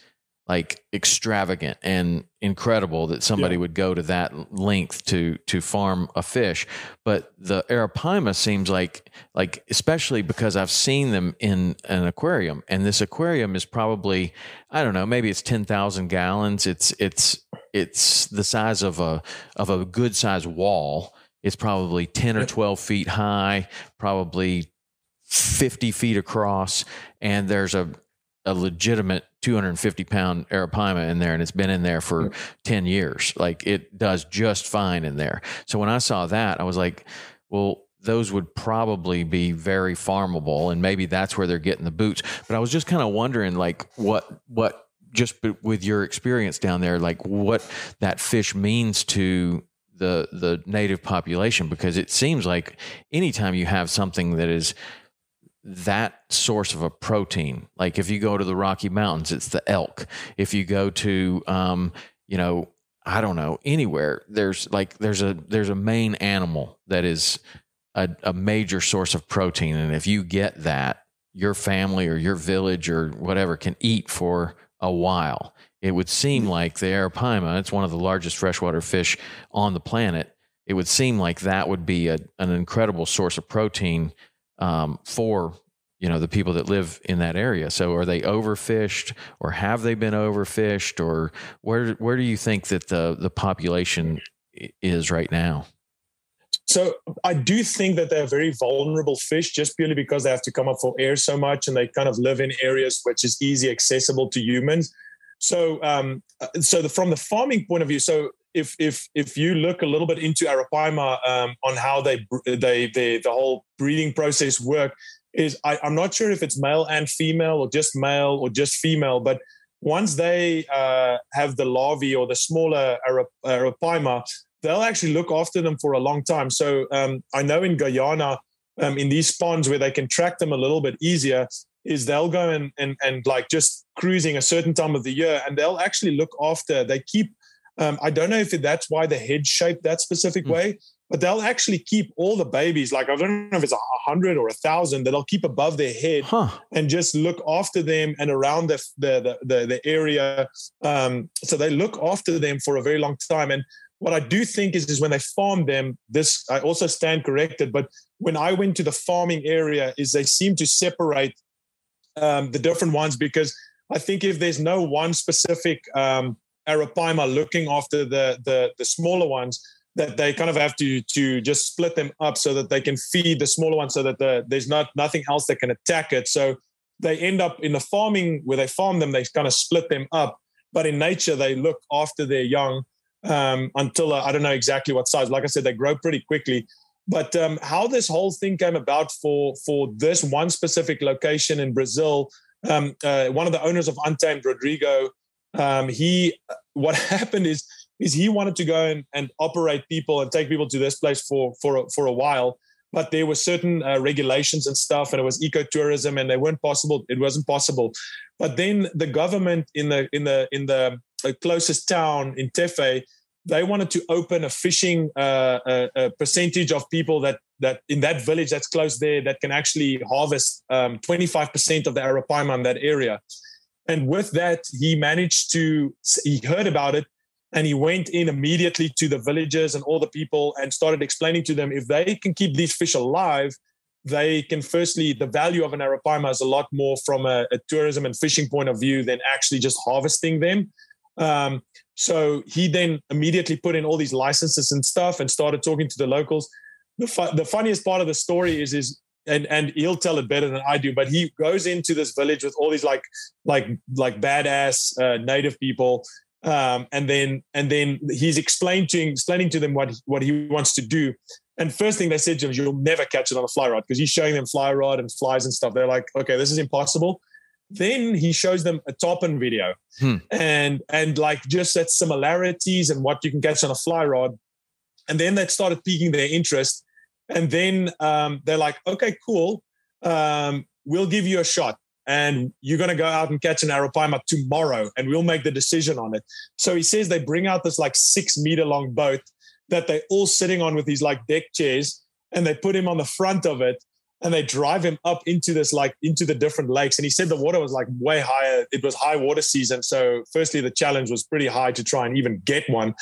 like extravagant and incredible that somebody Yeah. would go to that length to to farm a fish. But the arapaima seems like like especially because I've seen them in an aquarium, and this aquarium is probably I don't know maybe it's ten thousand gallons. It's it's it's the size of a of a good size wall. It's probably ten or twelve feet high, probably fifty feet across, and there's a a legitimate 250 pound arapaima in there and it's been in there for 10 years. Like it does just fine in there. So when i saw that i was like well those would probably be very farmable and maybe that's where they're getting the boots. But i was just kind of wondering like what what just with your experience down there like what that fish means to the the native population because it seems like anytime you have something that is that source of a protein. Like if you go to the Rocky Mountains, it's the elk. If you go to, um, you know, I don't know, anywhere, there's like there's a there's a main animal that is a, a major source of protein, and if you get that, your family or your village or whatever can eat for a while. It would seem like the arapaima, it's one of the largest freshwater fish on the planet. It would seem like that would be a, an incredible source of protein um, for you know the people that live in that area. So are they overfished, or have they been overfished, or where where do you think that the the population is right now? So I do think that they're very vulnerable fish just purely because they have to come up for air so much and they kind of live in areas which is easy accessible to humans. So um, uh, so the, from the farming point of view, so if if if you look a little bit into arapaima um, on how they they they the whole breeding process work is I, I'm not sure if it's male and female or just male or just female, but once they uh, have the larvae or the smaller ara- arapaima, they'll actually look after them for a long time. So um, I know in Guyana, um, in these ponds where they can track them a little bit easier, is they'll go and, and and like just cruising a certain time of the year, and they'll actually look after. They keep. Um, I don't know if that's why the head shaped that specific Hmm. way, but they'll actually keep all the babies. Like I don't know if it's a hundred or a thousand that they'll keep above their head Huh? and just look after them and around the the the, the, the area. Um, so they look after them for a very long time. And what I do think is, is when they farm them, this I also stand corrected. But when I went to the farming area, is they seem to separate um, the different ones because I think if there's no one specific um, arapaima looking after the, the the smaller ones, that they kind of have to to just split them up so that they can feed the smaller ones, so that the, there's not nothing else that can attack it. So they end up in the farming where they farm them, they kind of split them up. But in nature, they look after their young um, until uh, I don't know exactly what size. Like I said, they grow pretty quickly. But um, how this whole thing came about for for this one specific location in Brazil, um, uh, one of the owners of Untamed, Rodrigo, um, he what happened is is he wanted to go and, and operate people and take people to this place for for a- for a while, but there were certain uh, regulations and stuff, and it was ecotourism, and they weren't possible. It wasn't possible. But then the government in the in the in the closest town in Tefe, they wanted to open a fishing uh, a, a percentage of people that that in that village that's close there that can actually harvest um, 25% of the arapaima in that area. And with that, he managed to he heard about it and he went in immediately to the villagers and all the people and started explaining to them if they can keep these fish alive they can firstly the value of an arapaima is a lot more from a, a tourism and fishing point of view than actually just harvesting them. Um, so he then immediately put in all these licenses and stuff and started talking to the locals. The, fu- the funniest part of the story is is and and he'll tell it better than I do. But he goes into this village with all these like like like badass uh, native people, Um, and then and then he's explained to explaining to them what what he wants to do. And first thing they said to him is, "You'll never catch it on a fly rod," because he's showing them fly rod and flies and stuff. They're like, "Okay, this is impossible." Then he shows them a tarpon video, hmm. and and like just that similarities and what you can catch on a fly rod. And then that started piquing their interest. And then um, they're like, "Okay, cool. Um, we'll give you a shot." and you're going to go out and catch an arapaima tomorrow and we'll make the decision on it. So he says they bring out this like six meter long boat that they're all sitting on with these like deck chairs and they put him on the front of it and they drive him up into this like into the different lakes and he said the water was like way higher it was high water season so firstly the challenge was pretty high to try and even get one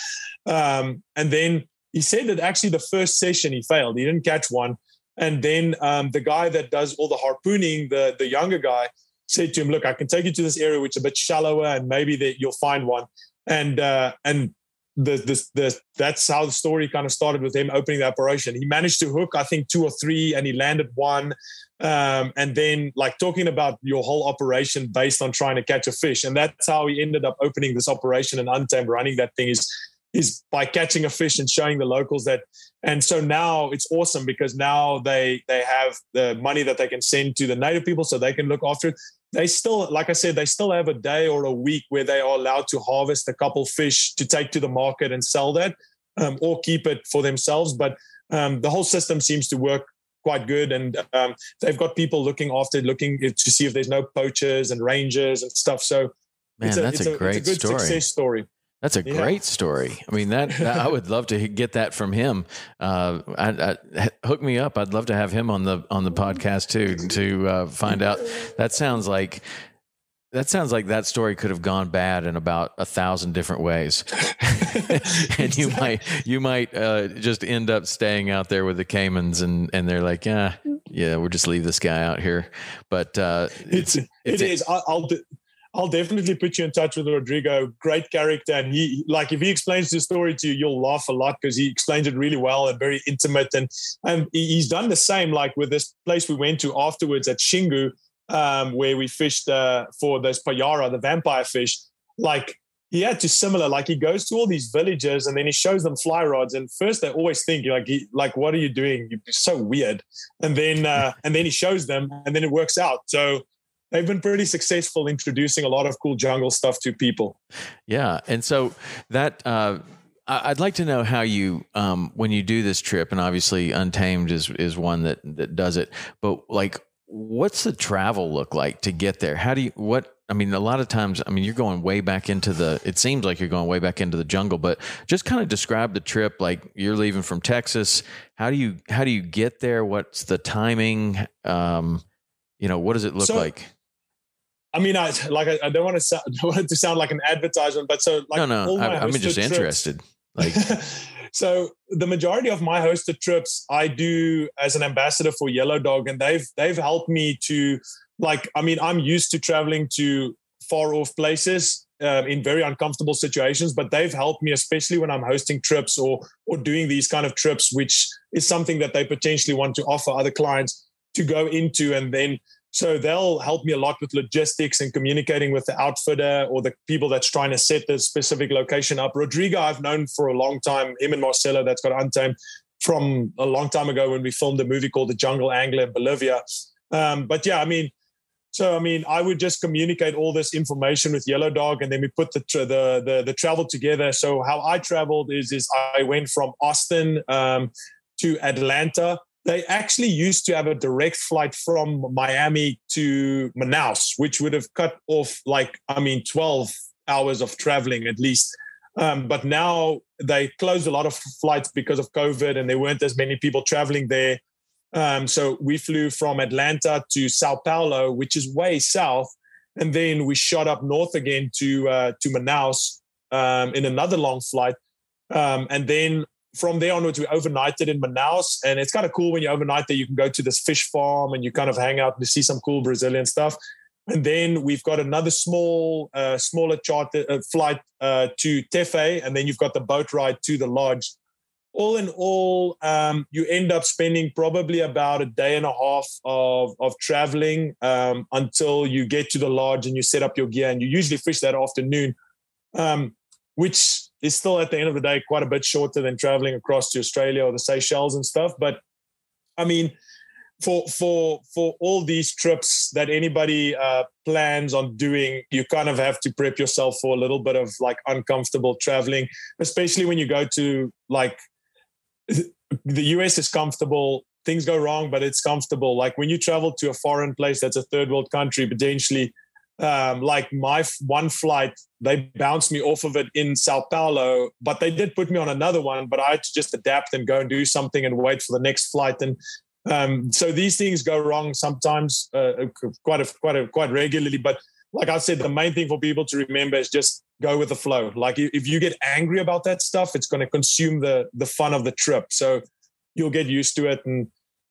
um, and then he said that actually the first session he failed he didn't catch one and then um, the guy that does all the harpooning, the the younger guy, said to him, "Look, I can take you to this area which is a bit shallower, and maybe that you'll find one." And uh, and the, the the that's how the story kind of started with him opening the operation. He managed to hook, I think, two or three, and he landed one. Um, and then like talking about your whole operation based on trying to catch a fish, and that's how he ended up opening this operation and untamed running that thing is is by catching a fish and showing the locals that and so now it's awesome because now they they have the money that they can send to the native people so they can look after it. They still like i said they still have a day or a week where they are allowed to harvest a couple fish to take to the market and sell that um, or keep it for themselves. But um, the whole system seems to work quite good and um, they've got people looking after looking to see if there's no poachers and rangers and stuff. So Man, it's a, that's it's a, a great it's a good story. success story that's a Yeah. great story. I mean, that, that- I would love to get that from him. Uh, I, I, hook me up. I'd love to have him on the on the podcast too to uh, find out. That sounds like that sounds like that story could have gone bad in about a thousand different ways, and you might you might uh, just end up staying out there with the caimans, and and they're like, yeah, yeah, we'll just leave this guy out here. But uh, it's, it's- it is. I- I'll de- I'll definitely put you in touch with Rodrigo. Great character, and he like if he explains the story to you, you'll laugh a lot because he explains it really well and very intimate. And and he's done the same like with this place we went to afterwards at Xingu, um, where we fished uh, for this payara, the vampire fish. Like he had to similar. Like he goes to all these villages and then he shows them fly rods. And first they always think like, he, like what are you doing? You're so weird. And then uh, and then he shows them, and then it works out. So they've been pretty successful introducing a lot of cool jungle stuff to people. Yeah, and so that uh, I'd like to know how you um, when you do this trip, and obviously Untamed is is one that that does it. But like, what's the travel look like to get there? How do you what? I mean, a lot of times, I mean, you're going way back into the. It seems like you're going way back into the jungle, but just kind of describe the trip. Like you're leaving from Texas. How do you how do you get there? What's the timing? Um, you know, what does it look So, like? I mean, I like I, I don't want to sound, want it to sound like an advertisement, but so like no, no, all my I, I'm just trips- interested. Like, so the majority of my hosted trips I do as an ambassador for Yellow Dog, and they've they've helped me to like. I mean, I'm used to traveling to far off places um, in very uncomfortable situations, but they've helped me, especially when I'm hosting trips or or doing these kind of trips, which is something that they potentially want to offer other clients to go into, and then so they'll help me a lot with logistics and communicating with the outfitter or the people that's trying to set the specific location up. Rodrigo, I've known for a long time, him and Marcelo, that's got Untamed from a long time ago when we filmed a movie called The Jungle Angler in Bolivia. Um, but yeah, I mean, so I mean, I would just communicate all this information with Yellow Dog, and then we put the tra- the, the the travel together. So how I traveled is is I went from Austin um, to Atlanta. They actually used to have a direct flight from Miami to Manaus, which would have cut off like I mean twelve hours of traveling at least. Um, but now they closed a lot of flights because of COVID, and there weren't as many people traveling there. Um, so we flew from Atlanta to Sao Paulo, which is way south, and then we shot up north again to uh, to Manaus um, in another long flight, um, and then from there onwards we overnighted in Manaus, and it's kind of cool when you overnight there. You can go to this fish farm and you kind of hang out and see some cool Brazilian stuff. And then we've got another small, uh, smaller charter uh, flight uh, to Tefe, and then you've got the boat ride to the lodge all in all, um, you end up spending probably about a day and a half of, of traveling um, until you get to the lodge and you set up your gear. And you usually fish that afternoon. Um, which is still at the end of the day quite a bit shorter than traveling across to Australia or the Seychelles and stuff. But I mean, for for for all these trips that anybody uh, plans on doing, you kind of have to prep yourself for a little bit of like uncomfortable traveling, especially when you go to like the US is comfortable. Things go wrong, but it's comfortable. Like when you travel to a foreign place that's a third world country, potentially um, like my f- one flight, they bounced me off of it in Sao Paulo, but they did put me on another one. But I had to just adapt and go and do something and wait for the next flight. And um, so these things go wrong sometimes, uh, uh quite a, quite a, quite regularly. But like I said, the main thing for people to remember is just go with the flow. Like if you get angry about that stuff, it's going to consume the the fun of the trip. So you'll get used to it and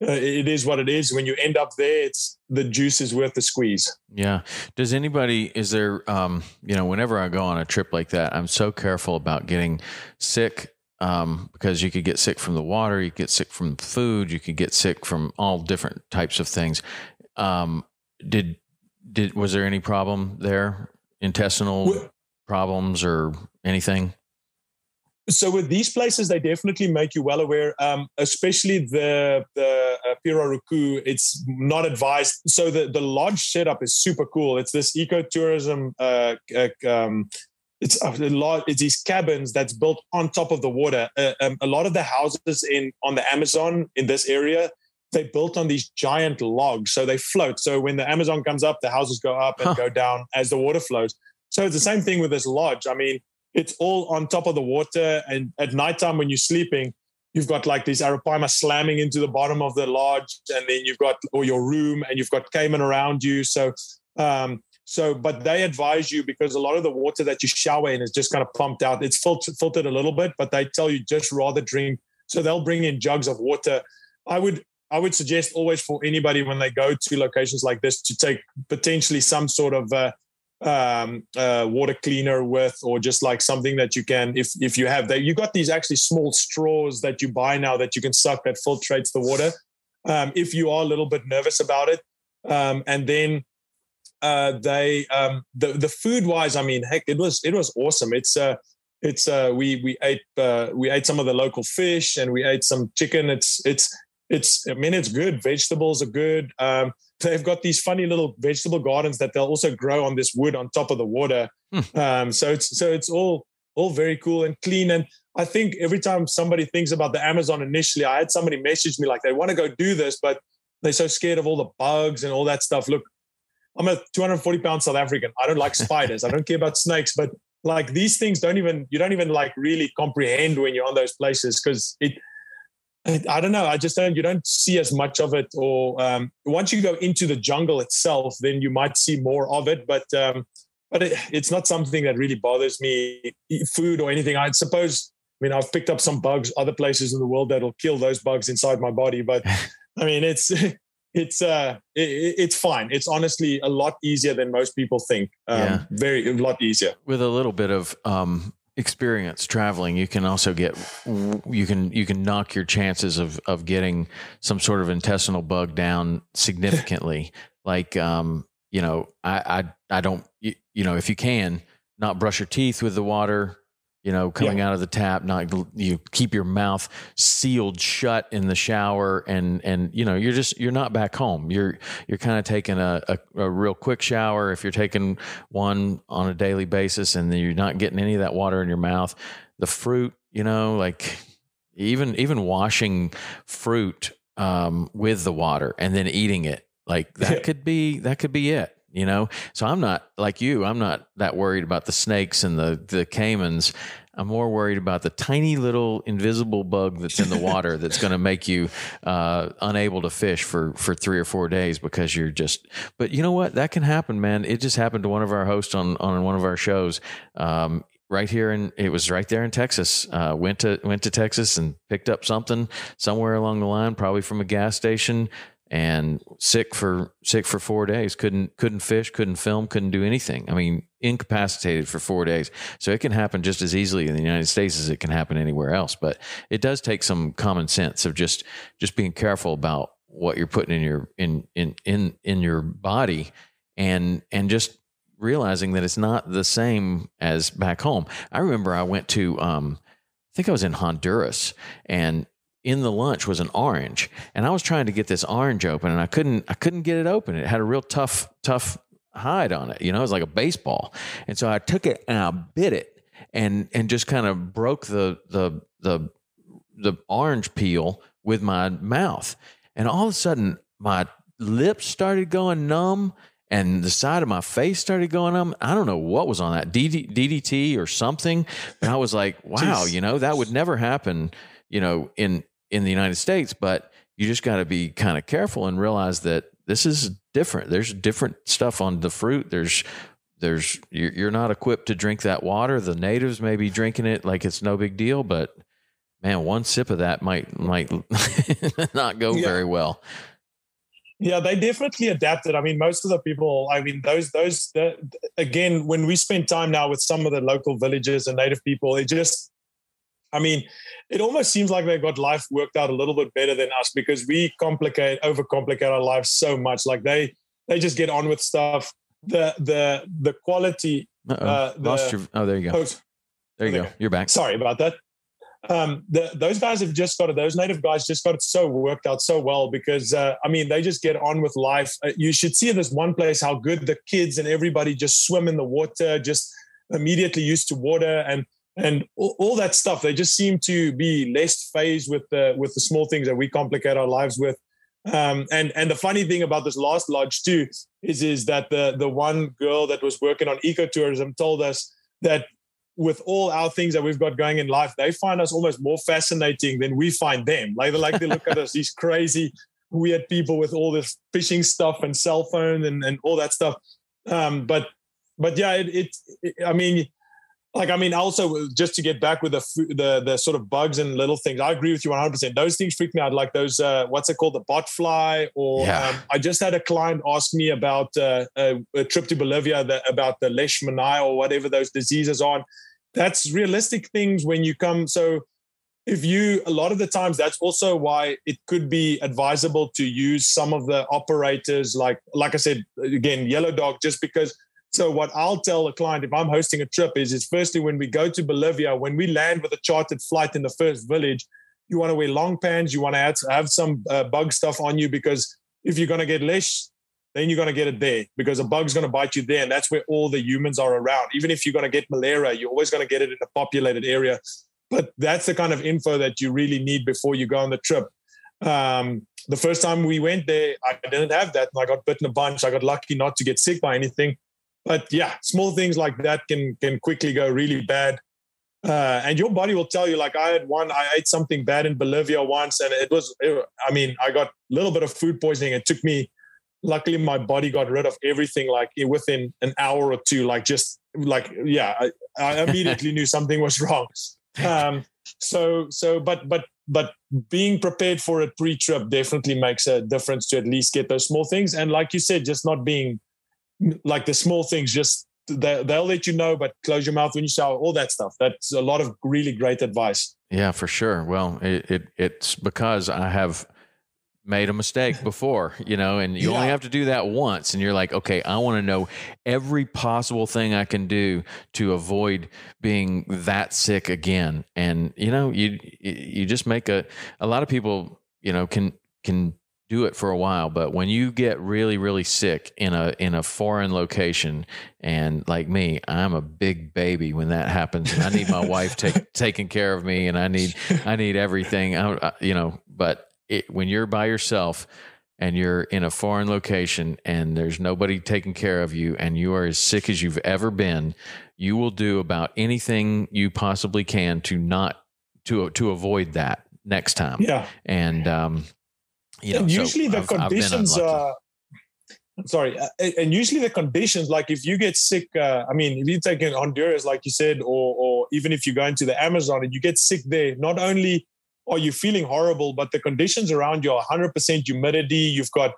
uh, it is what it is. When you end up there, it's the juice is worth the squeeze. Yeah. Does anybody? Is there? Um, you know, whenever I go on a trip like that, I'm so careful about getting sick. Um, because you could get sick from the water, you get sick from food, you could get sick from all different types of things. Um, did did was there any problem there? Intestinal well, problems or anything? So with these places, they definitely make you well aware, um, especially the the uh, Pirarucu. It's not advised. So the the lodge setup is super cool. It's this ecotourism. Uh, uh, um, it's a lot. It's these cabins that's built on top of the water. Uh, um, a lot of the houses in on the Amazon in this area, they built on these giant logs, so they float. So when the Amazon comes up, the houses go up and huh. go down as the water flows. So it's the same thing with this lodge. I mean it's all on top of the water. And at nighttime, when you're sleeping, you've got like these arapaima slamming into the bottom of the lodge, and then you've got or your room, and you've got caiman around you. So, um, so, but they advise you because a lot of the water that you shower in is just kind of pumped out. It's filtered, filtered a little bit, but they tell you just rather drink. So they'll bring in jugs of water. I would I would suggest always for anybody when they go to locations like this to take potentially some sort of uh, um, uh, water cleaner with, or just like something that you can, if if you have that, you got these actually small straws that you buy now that you can suck that filtrates the water. Um, if you are a little bit nervous about it, um, and then uh, they um, the the food wise, I mean, heck, it was it was awesome. It's uh, it's uh, we we ate uh, we ate some of the local fish and we ate some chicken. It's it's it's I mean it's good. Vegetables are good. Um, they've got these funny little vegetable gardens that they'll also grow on this wood on top of the water. Hmm. um, so it's so it's all all very cool and clean. And I think every time somebody thinks about the Amazon initially, I had somebody message me like they want to go do this, but they're so scared of all the bugs and all that stuff. Look, I'm a 240 pound South African. I don't like spiders. I don't care about snakes, but like these things don't even you don't even like really comprehend when you're on those places because it I don't know. I just don't. You don't see as much of it, or um, once you go into the jungle itself, then you might see more of it. But um, but it, it's not something that really bothers me. Food or anything. I suppose. I mean, I've picked up some bugs other places in the world that'll kill those bugs inside my body. But I mean, it's it's uh it, it's fine. It's honestly a lot easier than most people think. Um, yeah. Very a lot easier with a little bit of um experience traveling you can also get you can you can knock your chances of of getting some sort of intestinal bug down significantly. Like um you know i i i don't you, you know if you can not brush your teeth with the water you know, coming yeah. out of the tap, not you keep your mouth sealed shut in the shower, and and you know, you're just you're not back home. You're you're kind of taking a, a, a real quick shower if you're taking one on a daily basis, and you're not getting any of that water in your mouth. The fruit, you know, like even even washing fruit um, with the water and then eating it, like that could be that could be it you know so i'm not like you i'm not that worried about the snakes and the the caimans i'm more worried about the tiny little invisible bug that's in the water that's going to make you uh, unable to fish for for three or four days because you're just but you know what that can happen man it just happened to one of our hosts on on one of our shows um, right here in it was right there in Texas. Uh, went to went to Texas and picked up something somewhere along the line, probably from a gas station and sick for sick for four days. Couldn't couldn't fish, couldn't film, couldn't do anything. I mean, incapacitated for four days. So it can happen just as easily in the United States as it can happen anywhere else. But it does take some common sense of just just being careful about what you're putting in your in in in in your body and and just realizing that it's not the same as back home. I remember I went to, um, I think I was in Honduras, and in the lunch was an orange, and I was trying to get this orange open, and I couldn't. I couldn't get it open. It had a real tough, tough hide on it. You know, it was like a baseball, and so I took it and I bit it, and and just kind of broke the the the the orange peel with my mouth, and all of a sudden my lips started going numb and the side of my face started going numb. I don't know what was on that DDT or something, but I was like, wow, Jeez. you know, that would never happen, you know, in in the United States, but you just got to be kind of careful and realize that this is different. There's different stuff on the fruit. There's there's you're not equipped to drink that water. The natives may be drinking it like it's no big deal, but man, one sip of that might might not go yeah. very well. Yeah, they definitely adapted. I mean, most of the people, I mean, those, those, the, again, when we spend time now with some of the local villages and native people, it just, I mean, it almost seems like they got life worked out a little bit better than us because we complicate, overcomplicate our lives so much. Like they, they just get on with stuff. The, the, the quality. Uh, the, Lost your. Oh, there you go. Oh, there you go. You're back. Sorry about that um, the, those guys have just got it. Those native guys just got it so worked out so well because uh, I mean they just get on with life. Uh, you should see in this one place how good the kids and everybody just swim in the water, just immediately used to water and and all, all that stuff. They just seem to be less fazed with the with the small things that we complicate our lives with. Um, and and the funny thing about this last lodge too is is that the the one girl that was working on ecotourism told us that with all our things that we've got going in life, they find us almost more fascinating than we find them. Like, like they look at us, these crazy, weird people with all this fishing stuff and cell phone and, and all that stuff. Um, but but yeah, it, it, it I mean, like I mean, also just to get back with the the the sort of bugs and little things, I agree with you 100. percent Those things freak me out, like those uh, what's it called, the bot fly, or yeah. um, I just had a client ask me about uh, a, a, trip to Bolivia, the, about the leishmaniasis or whatever those diseases are. That's realistic things when you come. So if you a lot of the times that's also why it could be advisable to use some of the operators like like i said again yellow dog just because so what I'll tell a client if I'm hosting a trip is, is firstly when we go to Bolivia, when we land with a chartered flight in the first village, you want to wear long pants, you want to have, some uh, bug stuff on you because if you're going to get lesh, then you're going to get it there because a bug's going to bite you there, and that's where all the humans are around. Even if you're going to get malaria, you're always going to get it in a populated area. But that's the kind of info that you really need before you go on the trip. Um, the first time we went there, I didn't have that, and I got bitten a bunch. I got lucky not to get sick by anything but yeah, small things like that can can quickly go really bad. Uh, and your body will tell you. Like I had one, I ate something bad in Bolivia once, and it was. It, I mean, I got a little bit of food poisoning. It took me. Luckily, my body got rid of everything like within an hour or two. Like just like yeah, I, I immediately knew something was wrong. Um, so so, but but but being prepared for a pre-trip definitely makes a difference to at least get those small things. And like you said, just not being like the small things just they, they'll let you know but close your mouth when you shower all that stuff that's a lot of really great advice yeah for sure well it, it it's because i have made a mistake before, you know, and you yeah. only have to do that once. And you're like, okay, I want to know every possible thing I can do to avoid being that sick again. And, you know, you, you just make a, a lot of people, you know, can, can do it for a while but when you get really really sick in a in a foreign location and like me i'm a big baby when that happens and i need my wife take, taking care of me and i need i need everything. I, you know but it, when you're by yourself and you're in a foreign location and there's nobody taking care of you and you are as sick as you've ever been you will do about anything you possibly can to not to to avoid that next time. Yeah. And um you know, and usually so the I've, conditions are sorry uh, and usually the conditions like if you get sick uh, i mean if you take in honduras like you said or or even if you go into the amazon and you get sick there not only are you feeling horrible but the conditions around you are 100% humidity. You've got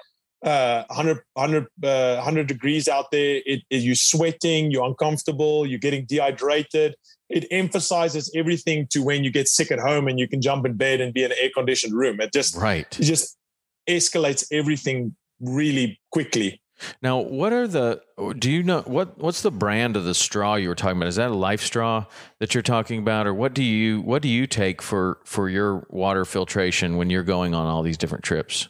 uh, 100, 100, uh, 100 degrees out there. It, it, you're sweating you're uncomfortable you're getting dehydrated. It emphasizes everything to when you get sick at home and you can jump in bed and be in an air conditioned room. It just right. it just escalates everything really quickly. Now, what are the? Do you know what? What's the brand of the straw you were talking about? Is that a Life Straw that you're talking about, or what do you what do you take for for your water filtration when you're going on all these different trips?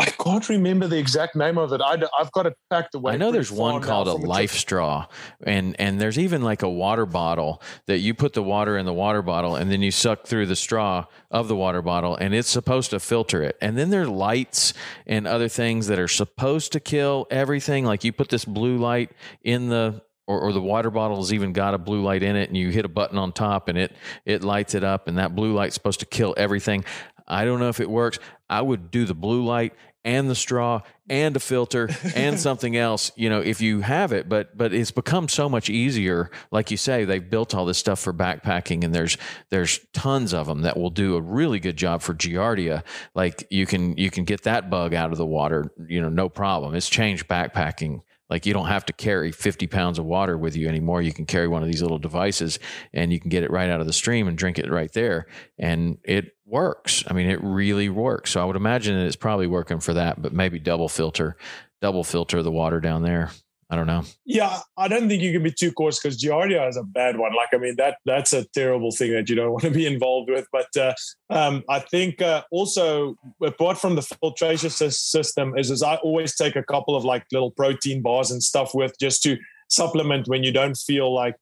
I can't remember the exact name of it. I, have got it packed away. I know there's one called a Life Straw, and and there's even like a water bottle that you put the water in the water bottle, and then you suck through the straw of the water bottle, and it's supposed to filter it. And then there are lights and other things that are supposed to kill everything. Like you put this blue light in the or, or, the water bottle has even got a blue light in it and you hit a button on top and it it lights it up and that blue light's supposed to kill everything i don't know if it works i would do the blue light and the straw and a filter and something else you know if you have it. But but it's become so much easier. Like you say they've built all this stuff for backpacking and there's there's tons of them that will do a really good job for giardia. Like you can you can get that bug out of the water you know no problem. It's changed backpacking like you don't have to carry 50 pounds of water with you anymore. You can carry one of these little devices and you can get it right out of the stream and drink it right there. And it works. I mean, it really works. So I would imagine that it's probably working for that, but maybe double filter, double filter the water down there. I don't know. Yeah, I don't think you can be too coarse because Giardia is a bad one. Like, I mean, that that's a terrible thing that you don't want to be involved with. But uh, um, I think uh, also apart from the filtration system, is, is I always take a couple of like little protein bars and stuff with just to supplement when you don't feel like.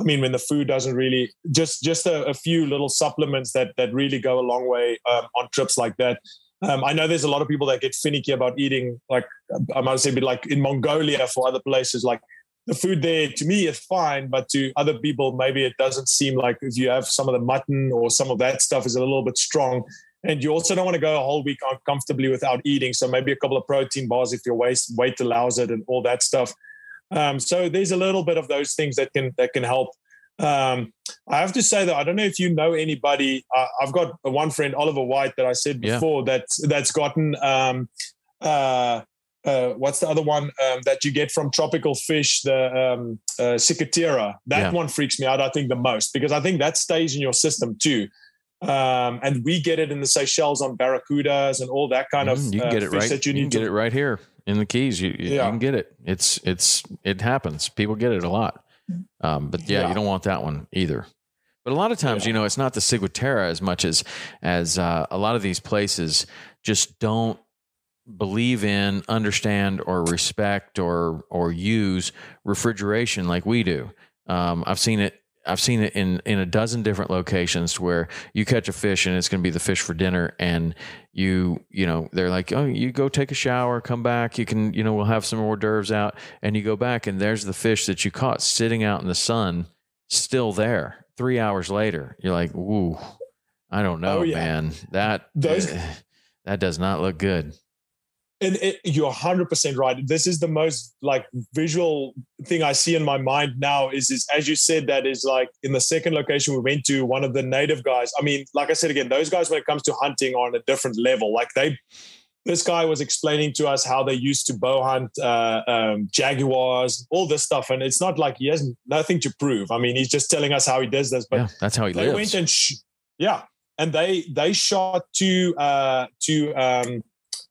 I mean, when the food doesn't really just just a, a few little supplements that that really go a long way um, on trips like that. Um, I know there's a lot of people that get finicky about eating, like I might say, but like in Mongolia for other places, like the food there to me is fine, but to other people, maybe it doesn't seem like if you have some of the mutton or some of that stuff is a little bit strong. And you also don't want to go a whole week uncomfortably without eating. So maybe a couple of protein bars if your weight weight allows it and all that stuff. Um, so there's a little bit of those things that can that can help. Um, I have to say that I don't know if you know anybody. Uh, I've got one friend, Oliver White, that I said before yeah. that that's gotten. Um, uh, uh, what's the other one um, that you get from tropical fish? The um, uh, ciguatera. That yeah. one freaks me out. I think the most because I think that stays in your system too. Um, and we get it in the Seychelles on barracudas and all that kind mm, of. You can get uh, it right. That you, you need can get to, it right here in the Keys. You, you, yeah. you, can get it. It's it's it happens. People get it a lot. Um, but yeah, yeah, you don't want that one either. But a lot of times, yeah. you know, it's not the ciguatera as much as as uh, a lot of these places just don't believe in, understand, or respect or or use refrigeration like we do. Um, I've seen it I've seen it in in a dozen different locations where you catch a fish and it's going to be the fish for dinner, and you you know they're like, oh, you go take a shower, come back, you can you know we'll have some hors d'oeuvres out, and you go back and there's the fish that you caught sitting out in the sun, still there. Three hours later, you're like, ooh, I don't oh, know, oh, yeah. man, that Those- eh, that does not look good and it, you're 100% right this is the most like visual thing i see in my mind now is is as you said that is like in the second location we went to one of the native guys i mean like i said again those guys when it comes to hunting are on a different level like they this guy was explaining to us how they used to bow hunt uh, um, jaguars, all this stuff, and it's not like he has nothing to prove. I mean, he's just telling us how he does this. But yeah, that's how he they lives. Went and sh- yeah, and they they shot two uh, two um,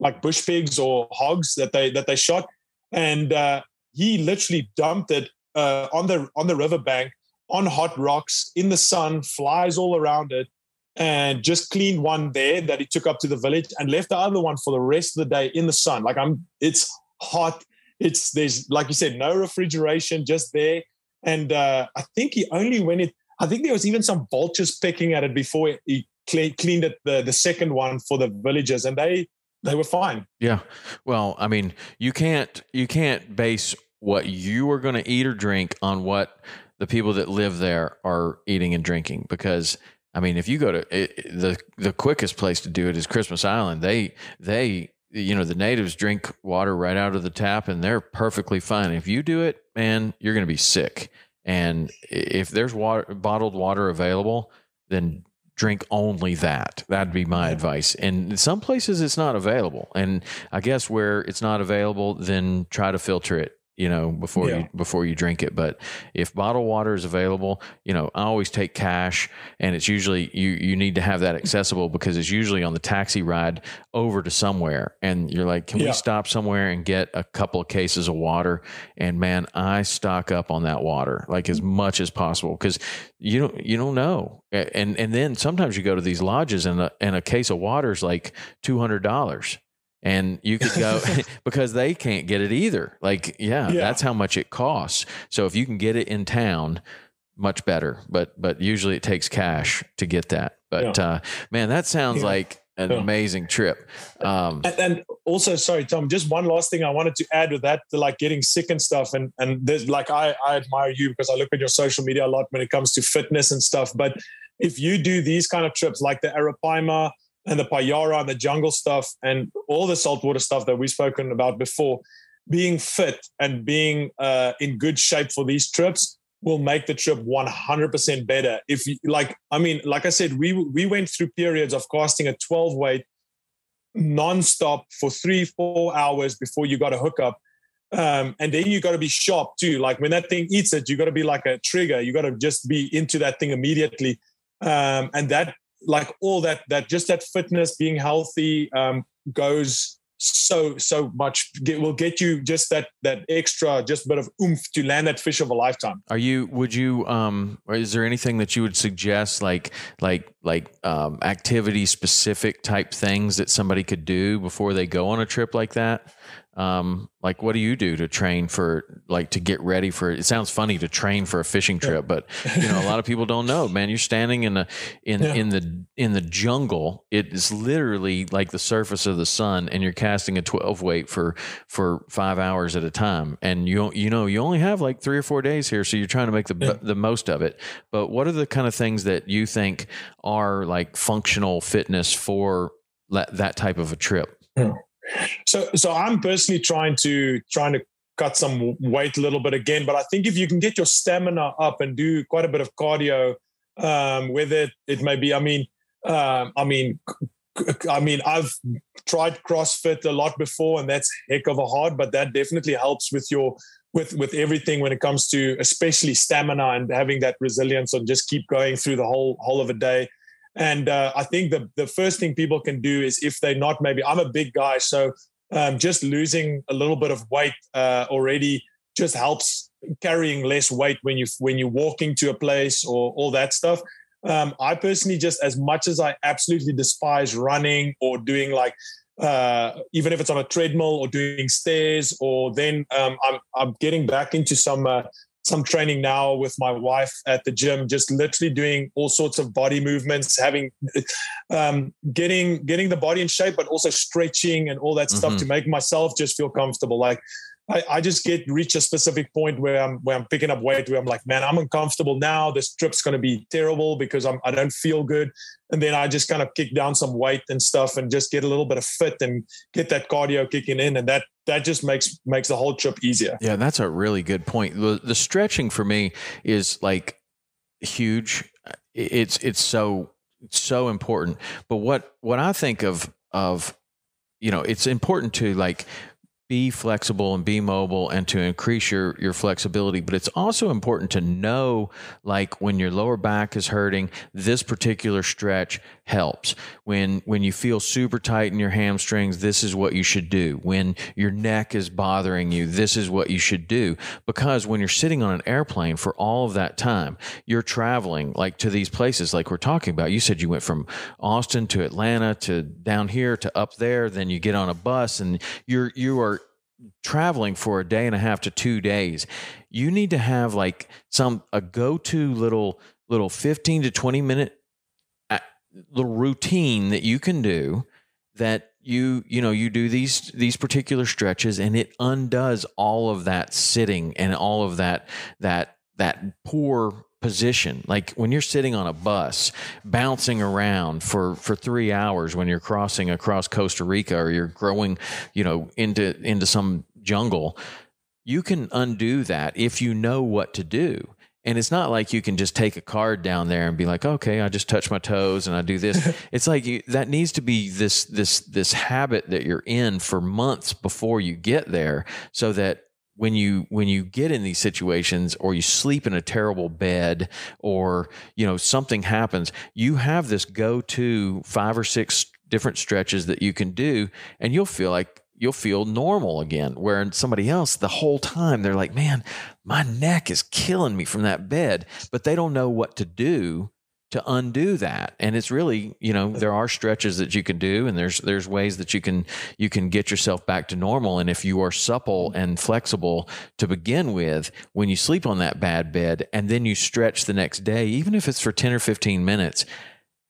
like bush pigs or hogs that they that they shot, and uh, he literally dumped it uh, on the on the riverbank on hot rocks in the sun, flies all around it, and just cleaned one there that he took up to the village and left the other one for the rest of the day in the sun. Like I'm, it's hot. It's there's like you said, no refrigeration, just there. And uh, I think he only went it. I think there was even some vultures pecking at it before he cleaned it the the second one for the villagers, and they they were fine. Yeah. Well, I mean, you can't you can't base what you are going to eat or drink on what the people that live there are eating and drinking because I mean, if you go to it, the the quickest place to do it is Christmas Island. They they you know the natives drink water right out of the tap and they're perfectly fine. If you do it, man, you're going to be sick. And if there's water bottled water available, then drink only that. That'd be my advice. And in some places it's not available. And I guess where it's not available, then try to filter it you know before Yeah. you before you drink it. But if bottled water is available you know i always take cash and it's usually you you need to have that accessible because it's usually on the taxi ride over to somewhere. And you're like can Yeah. we stop somewhere and get a couple of cases of water? And man i stock up on that water like as much as possible because you don't you don't know. And and then sometimes you go to these lodges and a, and a case of water is like $200 and you could go because they can't get it either. Like, yeah, Yeah. that's how much it costs. So if you can get it in town, much better. But but usually it takes cash to get that. But uh, man, that sounds Yeah. like an Yeah. amazing trip. Um, And, and also, sorry, Tom, just one last thing I wanted to add with that, to like getting sick and stuff. And and there's like I, I admire you because I look at your social media a lot when it comes to fitness and stuff. But if you do these kind of trips like the Arapaima and the Payara and the jungle stuff and all the saltwater stuff that we've spoken about before, being fit and being uh, in good shape for these trips will make the trip 100% better. If you like, I mean, like I said, we we went through periods of casting a 12 weight nonstop for three, four hours before you got a hookup. Um, and then you got to be sharp too. Like when that thing eats it, you got to be like a trigger. You got to just be into that thing immediately. Um, and that, like all that, that just that fitness, being healthy, um, goes so so much. Get, will get you just that that extra, just bit of oomph to land that fish of a lifetime. Are you? Would you? Um, or is there anything that you would suggest, like like like um, activity specific type things that somebody could do before they go on a trip like that? Um, like what do you do to train for like to get ready for it sounds funny to train for a fishing trip but you know a lot of people don't know man you're standing in a in Yeah. in the in the jungle. It is literally like the surface of the sun and you're casting a 12 weight for for 5 hours at a time. And you you know you only have like 3 or 4 days here so you're trying to make the Yeah. the most of it. But what are the kind of things that you think are like functional fitness for that, that type of a trip So, so I'm personally trying to trying to cut some weight a little bit again. But I think if you can get your stamina up and do quite a bit of cardio, um, whether it, it may be, I mean, um, I mean, I mean, I've tried CrossFit a lot before, and that's heck of a hard. But that definitely helps with your with with everything when it comes to especially stamina and having that resilience and just keep going through the whole whole of a day. And uh, I think the the first thing people can do is if they're not maybe I'm a big guy, so um, just losing a little bit of weight uh, already just helps carrying less weight when you when you're walking to a place or all that stuff. Um, I personally just as much as I absolutely despise running or doing like uh, even if it's on a treadmill or doing stairs or then um, I'm I'm getting back into some uh, some training now with my wife at the gym, just literally doing all sorts of body movements, having um, getting getting the body in shape, but also stretching and all that stuff Mhm. to make myself just feel comfortable. Like I, I just get reach a specific point where I'm where I'm picking up weight where I'm like, man, I'm uncomfortable now. This trip's going to be terrible because I'm I don't feel good. And then I just kind of kick down some weight and stuff and just get a little bit of fit and get that cardio kicking in, and that that just makes makes the whole trip easier. Yeah, that's a really good point. The, the stretching for me is like huge. It's it's so so important. But what what I think of of you know, it's important to like be flexible and be mobile and to increase your your flexibility. But it's also important to know like when your lower back is hurting this particular stretch helps. When when you feel super tight in your hamstrings this is what you should do. When your neck is bothering you this is what you should do. Because when you're sitting on an airplane for all of that time you're traveling like to these places like we're talking about. You said you went from Austin to Atlanta to down here to up there then you get on a bus and you're you are traveling for a day and a half to two days you need to have like some a go-to little little 15 to 20 minute uh, little routine that you can do that you you know you do these these particular stretches and it undoes all of that sitting and all of that that that poor position like when you're sitting on a bus bouncing around for for 3 hours when you're crossing across Costa Rica or you're growing you know into into some jungle you can undo that if you know what to do and it's not like you can just take a card down there and be like, okay, I just touch my toes and I do this. it's like you, that needs to be this this this habit that you're in for months before you get there, so that when you when you get in these situations or you sleep in a terrible bed or you know something happens you have this go to five or six different stretches that you can do and you'll feel like you'll feel normal again. Where somebody else the whole time they're like man my neck is killing me from that bed but they don't know what to do to undo that. And it's really you know there are stretches that you can do and there's there's ways that you can you can get yourself back to normal. And if you are supple mm-hmm. and flexible to begin with when you sleep on that bad bed and then you stretch the next day even if it's for 10 or 15 minutes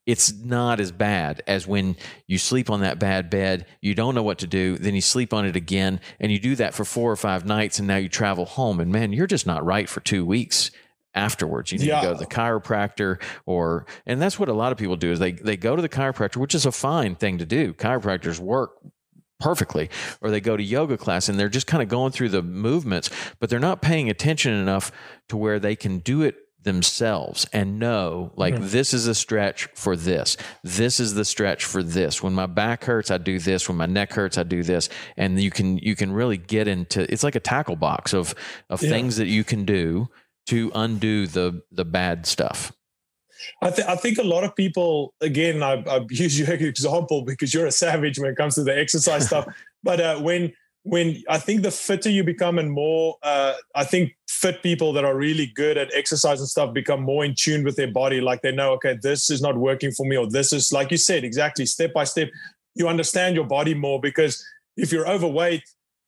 it's not as bad as when you sleep on that bad bed, you don't know what to do, then you sleep on it again, and you do that for four or five nights, and now you travel home, and man, you're just not right for two weeks afterwards. You need yeah. to go to the chiropractor or and that's what a lot of people do is they they go to the chiropractor, which is a fine thing to do. Chiropractors work perfectly or they go to yoga class and they're just kind of going through the movements but they're not paying attention enough to where they can do it themselves and know like mm-hmm. this is a stretch for this this is the stretch for this when my back hurts i do this when my neck hurts i do this and you can you can really get into it's like a tackle box of of yeah. things that you can do to undo the the bad stuff? I, th- I think a lot of people, again, I, I use your example because you're a savage when it comes to the exercise stuff. But uh, when when I think the fitter you become and more, uh, I think fit people that are really good at exercise and stuff become more in tune with their body. Like they know, okay, this is not working for me, or this is, like you said, exactly step by step. You understand your body more because if you're overweight,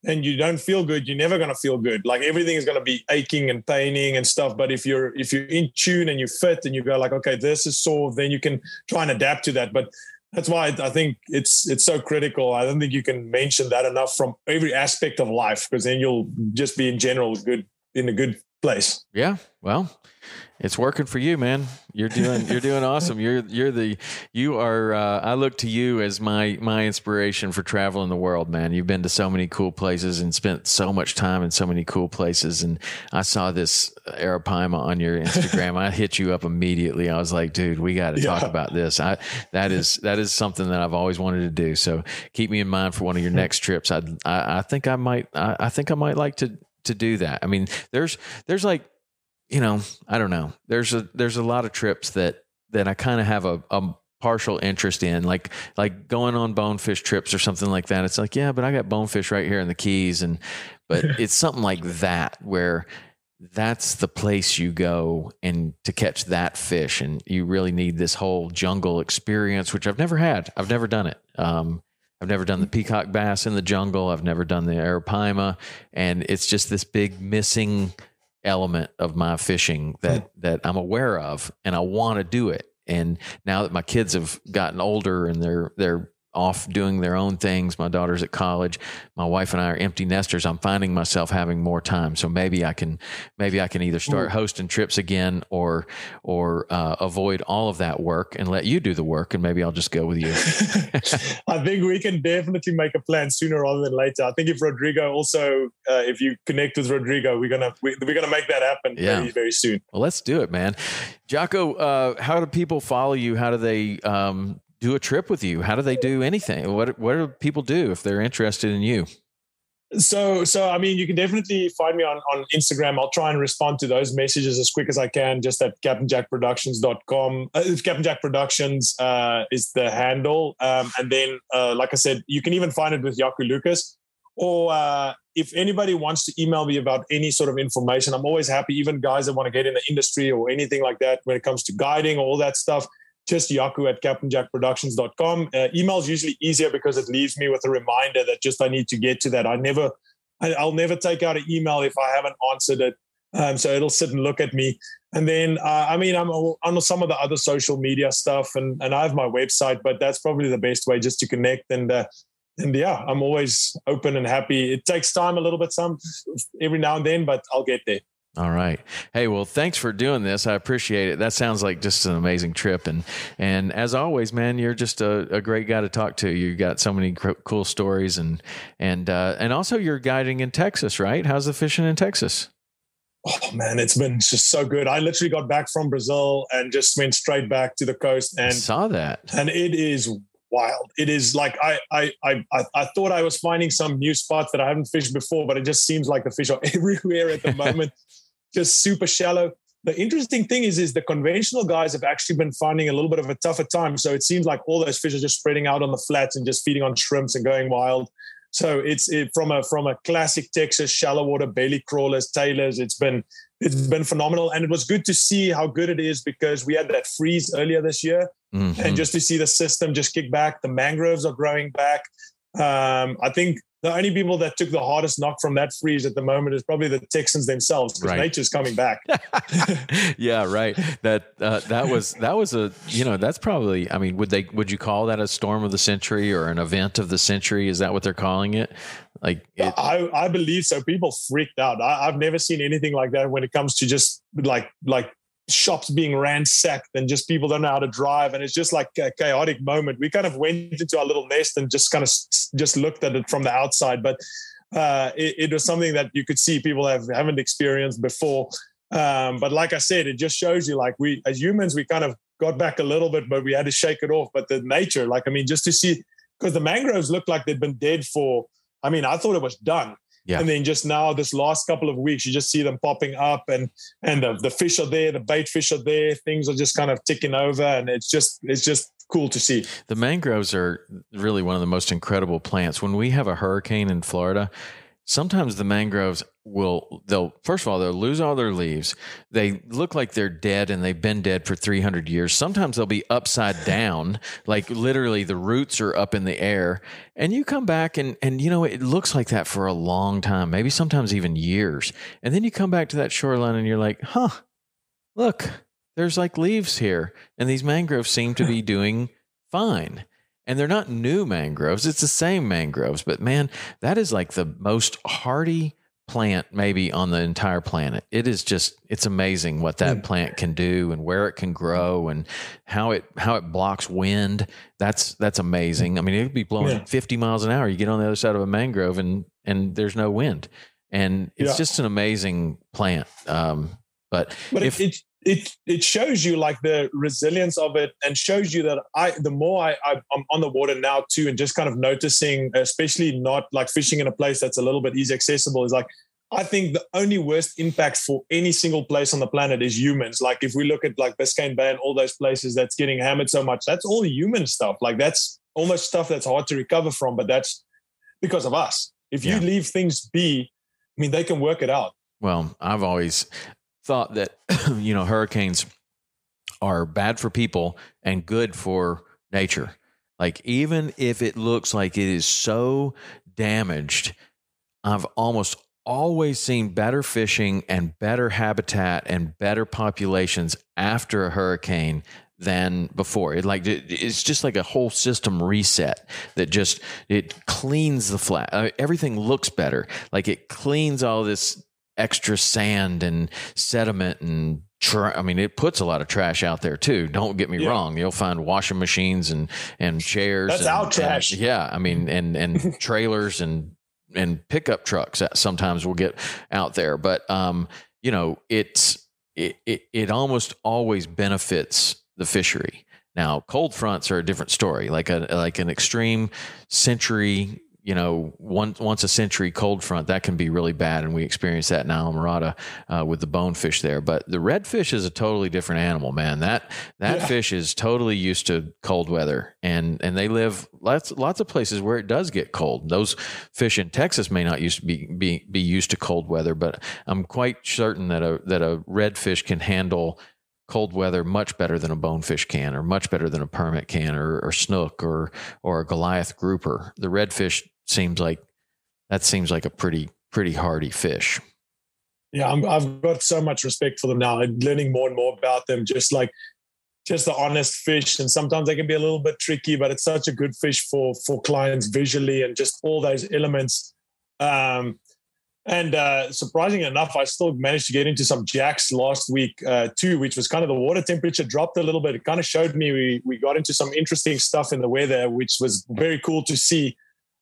and you don't feel good, you're never going to feel good. Like everything is going to be aching and paining and stuff. But if you're if you're in tune and you fit and you go like, okay, this is sore, then you can try and adapt to that. But that's why I think it's it's so critical. I don't think you can mention that enough from every aspect of life because then you'll just be in general good in a good place. Yeah. Well, it's working for you, man. You're doing you're doing awesome. You're you're the you are. Uh, I look to you as my my inspiration for traveling the world, man. You've been to so many cool places and spent so much time in so many cool places. And I saw this Arapaima on your Instagram. I hit you up immediately. I was like, dude, we got to yeah. talk about this. I that is that is something that I've always wanted to do. So keep me in mind for one of your next trips. I I, I think I might I, I think I might like to to do that. I mean, there's there's like you know, I don't know. There's a there's a lot of trips that that I kind of have a, a partial interest in, like like going on bonefish trips or something like that. It's like, yeah, but I got bonefish right here in the Keys, and but it's something like that where that's the place you go and to catch that fish, and you really need this whole jungle experience, which I've never had. I've never done it. Um, I've never done the peacock bass in the jungle. I've never done the arapaima, and it's just this big missing element of my fishing that hmm. that I'm aware of and I want to do it. And now that my kids have gotten older and they're they're off doing their own things. My daughter's at college. My wife and I are empty nesters. I'm finding myself having more time. So maybe I can, maybe I can either start hosting trips again or, or uh, avoid all of that work and let you do the work. And maybe I'll just go with you. I think we can definitely make a plan sooner rather than later. I think if Rodrigo also, uh, if you connect with Rodrigo, we're gonna we, are gonna make that happen yeah. very very soon. Well, let's do it, man. Jako, uh, how do people follow you? How do they um, do a trip with you? How do they do anything? What what do people do if they're interested in you? So, so I mean, you can definitely find me on, on Instagram. I'll try and respond to those messages as quick as I can, just at captainjackproductions.com. Uh, Captain Jack Productions uh, is the handle. Um, and then, uh, like I said, you can even find it with Jako Lucas. Or uh, if anybody wants to email me about any sort of information, I'm always happy, even guys that want to get in the industry or anything like that when it comes to guiding, all that stuff just jako at captainjackproductions.com. Uh, email is usually easier because it leaves me with a reminder that just I need to get to that. I never, I, will never take out an email if I haven't answered it. Um, so it'll sit and look at me. And then, uh, I mean, I'm on some of the other social media stuff and, and I have my website, but that's probably the best way just to connect. And, uh, and yeah, I'm always open and happy. It takes time a little bit, some every now and then, but I'll get there. All right. Hey, well, thanks for doing this. I appreciate it. That sounds like just an amazing trip. And and as always, man, you're just a, a great guy to talk to. You've got so many cool stories, and and uh, and also you're guiding in Texas, right? How's the fishing in Texas? Oh man, it's been just so good. I literally got back from Brazil and just went straight back to the coast and I saw that. And it is wild. It is like I I I I thought I was finding some new spots that I haven't fished before, but it just seems like the fish are everywhere at the moment. just super shallow. The interesting thing is, is the conventional guys have actually been finding a little bit of a tougher time. So it seems like all those fish are just spreading out on the flats and just feeding on shrimps and going wild. So it's it, from a from a classic Texas shallow water belly crawlers, tailors. It's been it's been phenomenal, and it was good to see how good it is because we had that freeze earlier this year, mm-hmm. and just to see the system just kick back. The mangroves are growing back. Um, I think the only people that took the hardest knock from that freeze at the moment is probably the Texans themselves because right. nature's coming back. yeah, right. That uh, that was that was a you know that's probably I mean would they would you call that a storm of the century or an event of the century? Is that what they're calling it? Like it, I I believe so. People freaked out. I, I've never seen anything like that when it comes to just like like shops being ransacked and just people don't know how to drive. And it's just like a chaotic moment. We kind of went into our little nest and just kind of just looked at it from the outside. But uh, it, it, was something that you could see people have haven't experienced before. Um, but like i said it just shows you like we as humans we kind of got back a little bit but we had to shake it off. But the nature like i mean just to see because the mangroves looked like they'd been dead for i mean i thought it was done yeah. And then just now, this last couple of weeks, you just see them popping up, and and the, the fish are there, the bait fish are there. Things are just kind of ticking over, and it's just it's just cool to see. The mangroves are really one of the most incredible plants. When we have a hurricane in Florida, sometimes the mangroves will they'll first of all they'll lose all their leaves. They look like they're dead and they've been dead for 300 years. Sometimes they'll be upside down like literally the roots are up in the air. And you come back and and you know it looks like that for a long time maybe sometimes even years. And then you come back to that shoreline and you're like huh look there's like leaves here. And these mangroves seem to be doing fine and they're not new mangroves. It's the same mangroves but man that is like the most hardy plant maybe on the entire planet. It is just it's amazing what that plant can do and where it can grow and how it how it blocks wind. That's that's amazing. I mean it could be blowing yeah. 50 miles an hour. You get on the other side of a mangrove and and there's no wind. And it's yeah. just an amazing plant um but, but if it, it it shows you like the resilience of it and shows you that I the more I, I am on the water now too and just kind of noticing especially not like fishing in a place that's a little bit easy accessible is like I think the only worst impact for any single place on the planet is humans. Like if we look at like Biscayne Bay and all those places that's getting hammered so much, that's all human stuff. Like that's almost stuff that's hard to recover from, but that's because of us. If you yeah. leave things be, I mean, they can work it out. Well, I've always thought that you know hurricanes are bad for people and good for nature. Like even if it looks like it is so damaged, I've almost always seen better fishing and better habitat and better populations after a hurricane than before. It like it's just like a whole system reset that just it cleans the flat. Uh, everything looks better. Like it cleans all this extra sand and sediment and I mean, it puts a lot of trash out there too. Don't get me yeah. wrong. You'll find washing machines and and chairs. That's and, out trash. And, yeah, I mean, and and trailers and and pickup trucks that sometimes will get out there. But um, you know, it's it, it it almost always benefits the fishery. Now, cold fronts are a different story. Like a like an extreme century you know, once once a century cold front, that can be really bad. And we experience that in Islamorada uh, with the bonefish there. But the redfish is a totally different animal, man. That that yeah. fish is totally used to cold weather, and and they live lots lots of places where it does get cold. Those fish in Texas may not used to be be, be used to cold weather, but I'm quite certain that a that a redfish can handle cold weather much better than a bonefish can, or much better than a permit can, or, or snook, or or a Goliath grouper. The redfish seems like that seems like a pretty pretty hardy fish. Yeah, i have got so much respect for them now. I'm learning more and more about them. Just like just the honest fish, and sometimes they can be a little bit tricky, but it's such a good fish for for clients visually and just all those elements. Um, and uh, surprisingly enough, I still managed to get into some jacks last week uh, too, which was kind of the water temperature dropped a little bit. It kind of showed me we we got into some interesting stuff in the weather, which was very cool to see.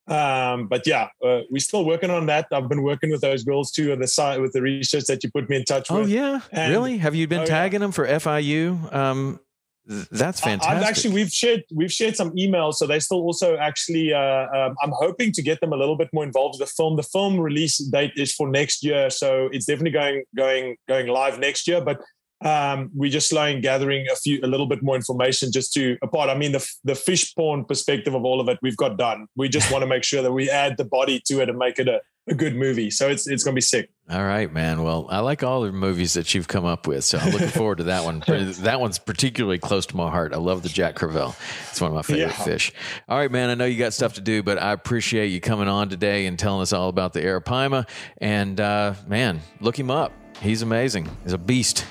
Um, but yeah, uh, we're still working on that. I've been working with those girls too on the side with the research that you put me in touch oh, with. Oh yeah, and, really? Have you been oh, tagging yeah. them for FIU? Um, That's fantastic. I've actually we've shared we've shared some emails, so they still also actually. Uh, um, I'm hoping to get them a little bit more involved with the film. The film release date is for next year, so it's definitely going going going live next year. But um, we're just slowing gathering a few a little bit more information just to apart. I mean the the fish porn perspective of all of it we've got done. We just want to make sure that we add the body to it and make it a a good movie. So it's it's gonna be sick. All right, man. Well, I like all the movies that you've come up with, so I'm looking forward to that one. that one's particularly close to my heart. I love the Jack Crevalle. It's one of my favorite yeah. fish. All right, man. I know you got stuff to do, but I appreciate you coming on today and telling us all about the Arapaima. And uh, man, look him up. He's amazing. He's a beast.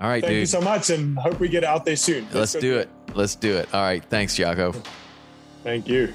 All right, Thank dude. you so much, and hope we get out there soon. Let's, Let's do it. Let's do it. All right. Thanks, Jako. Thank you.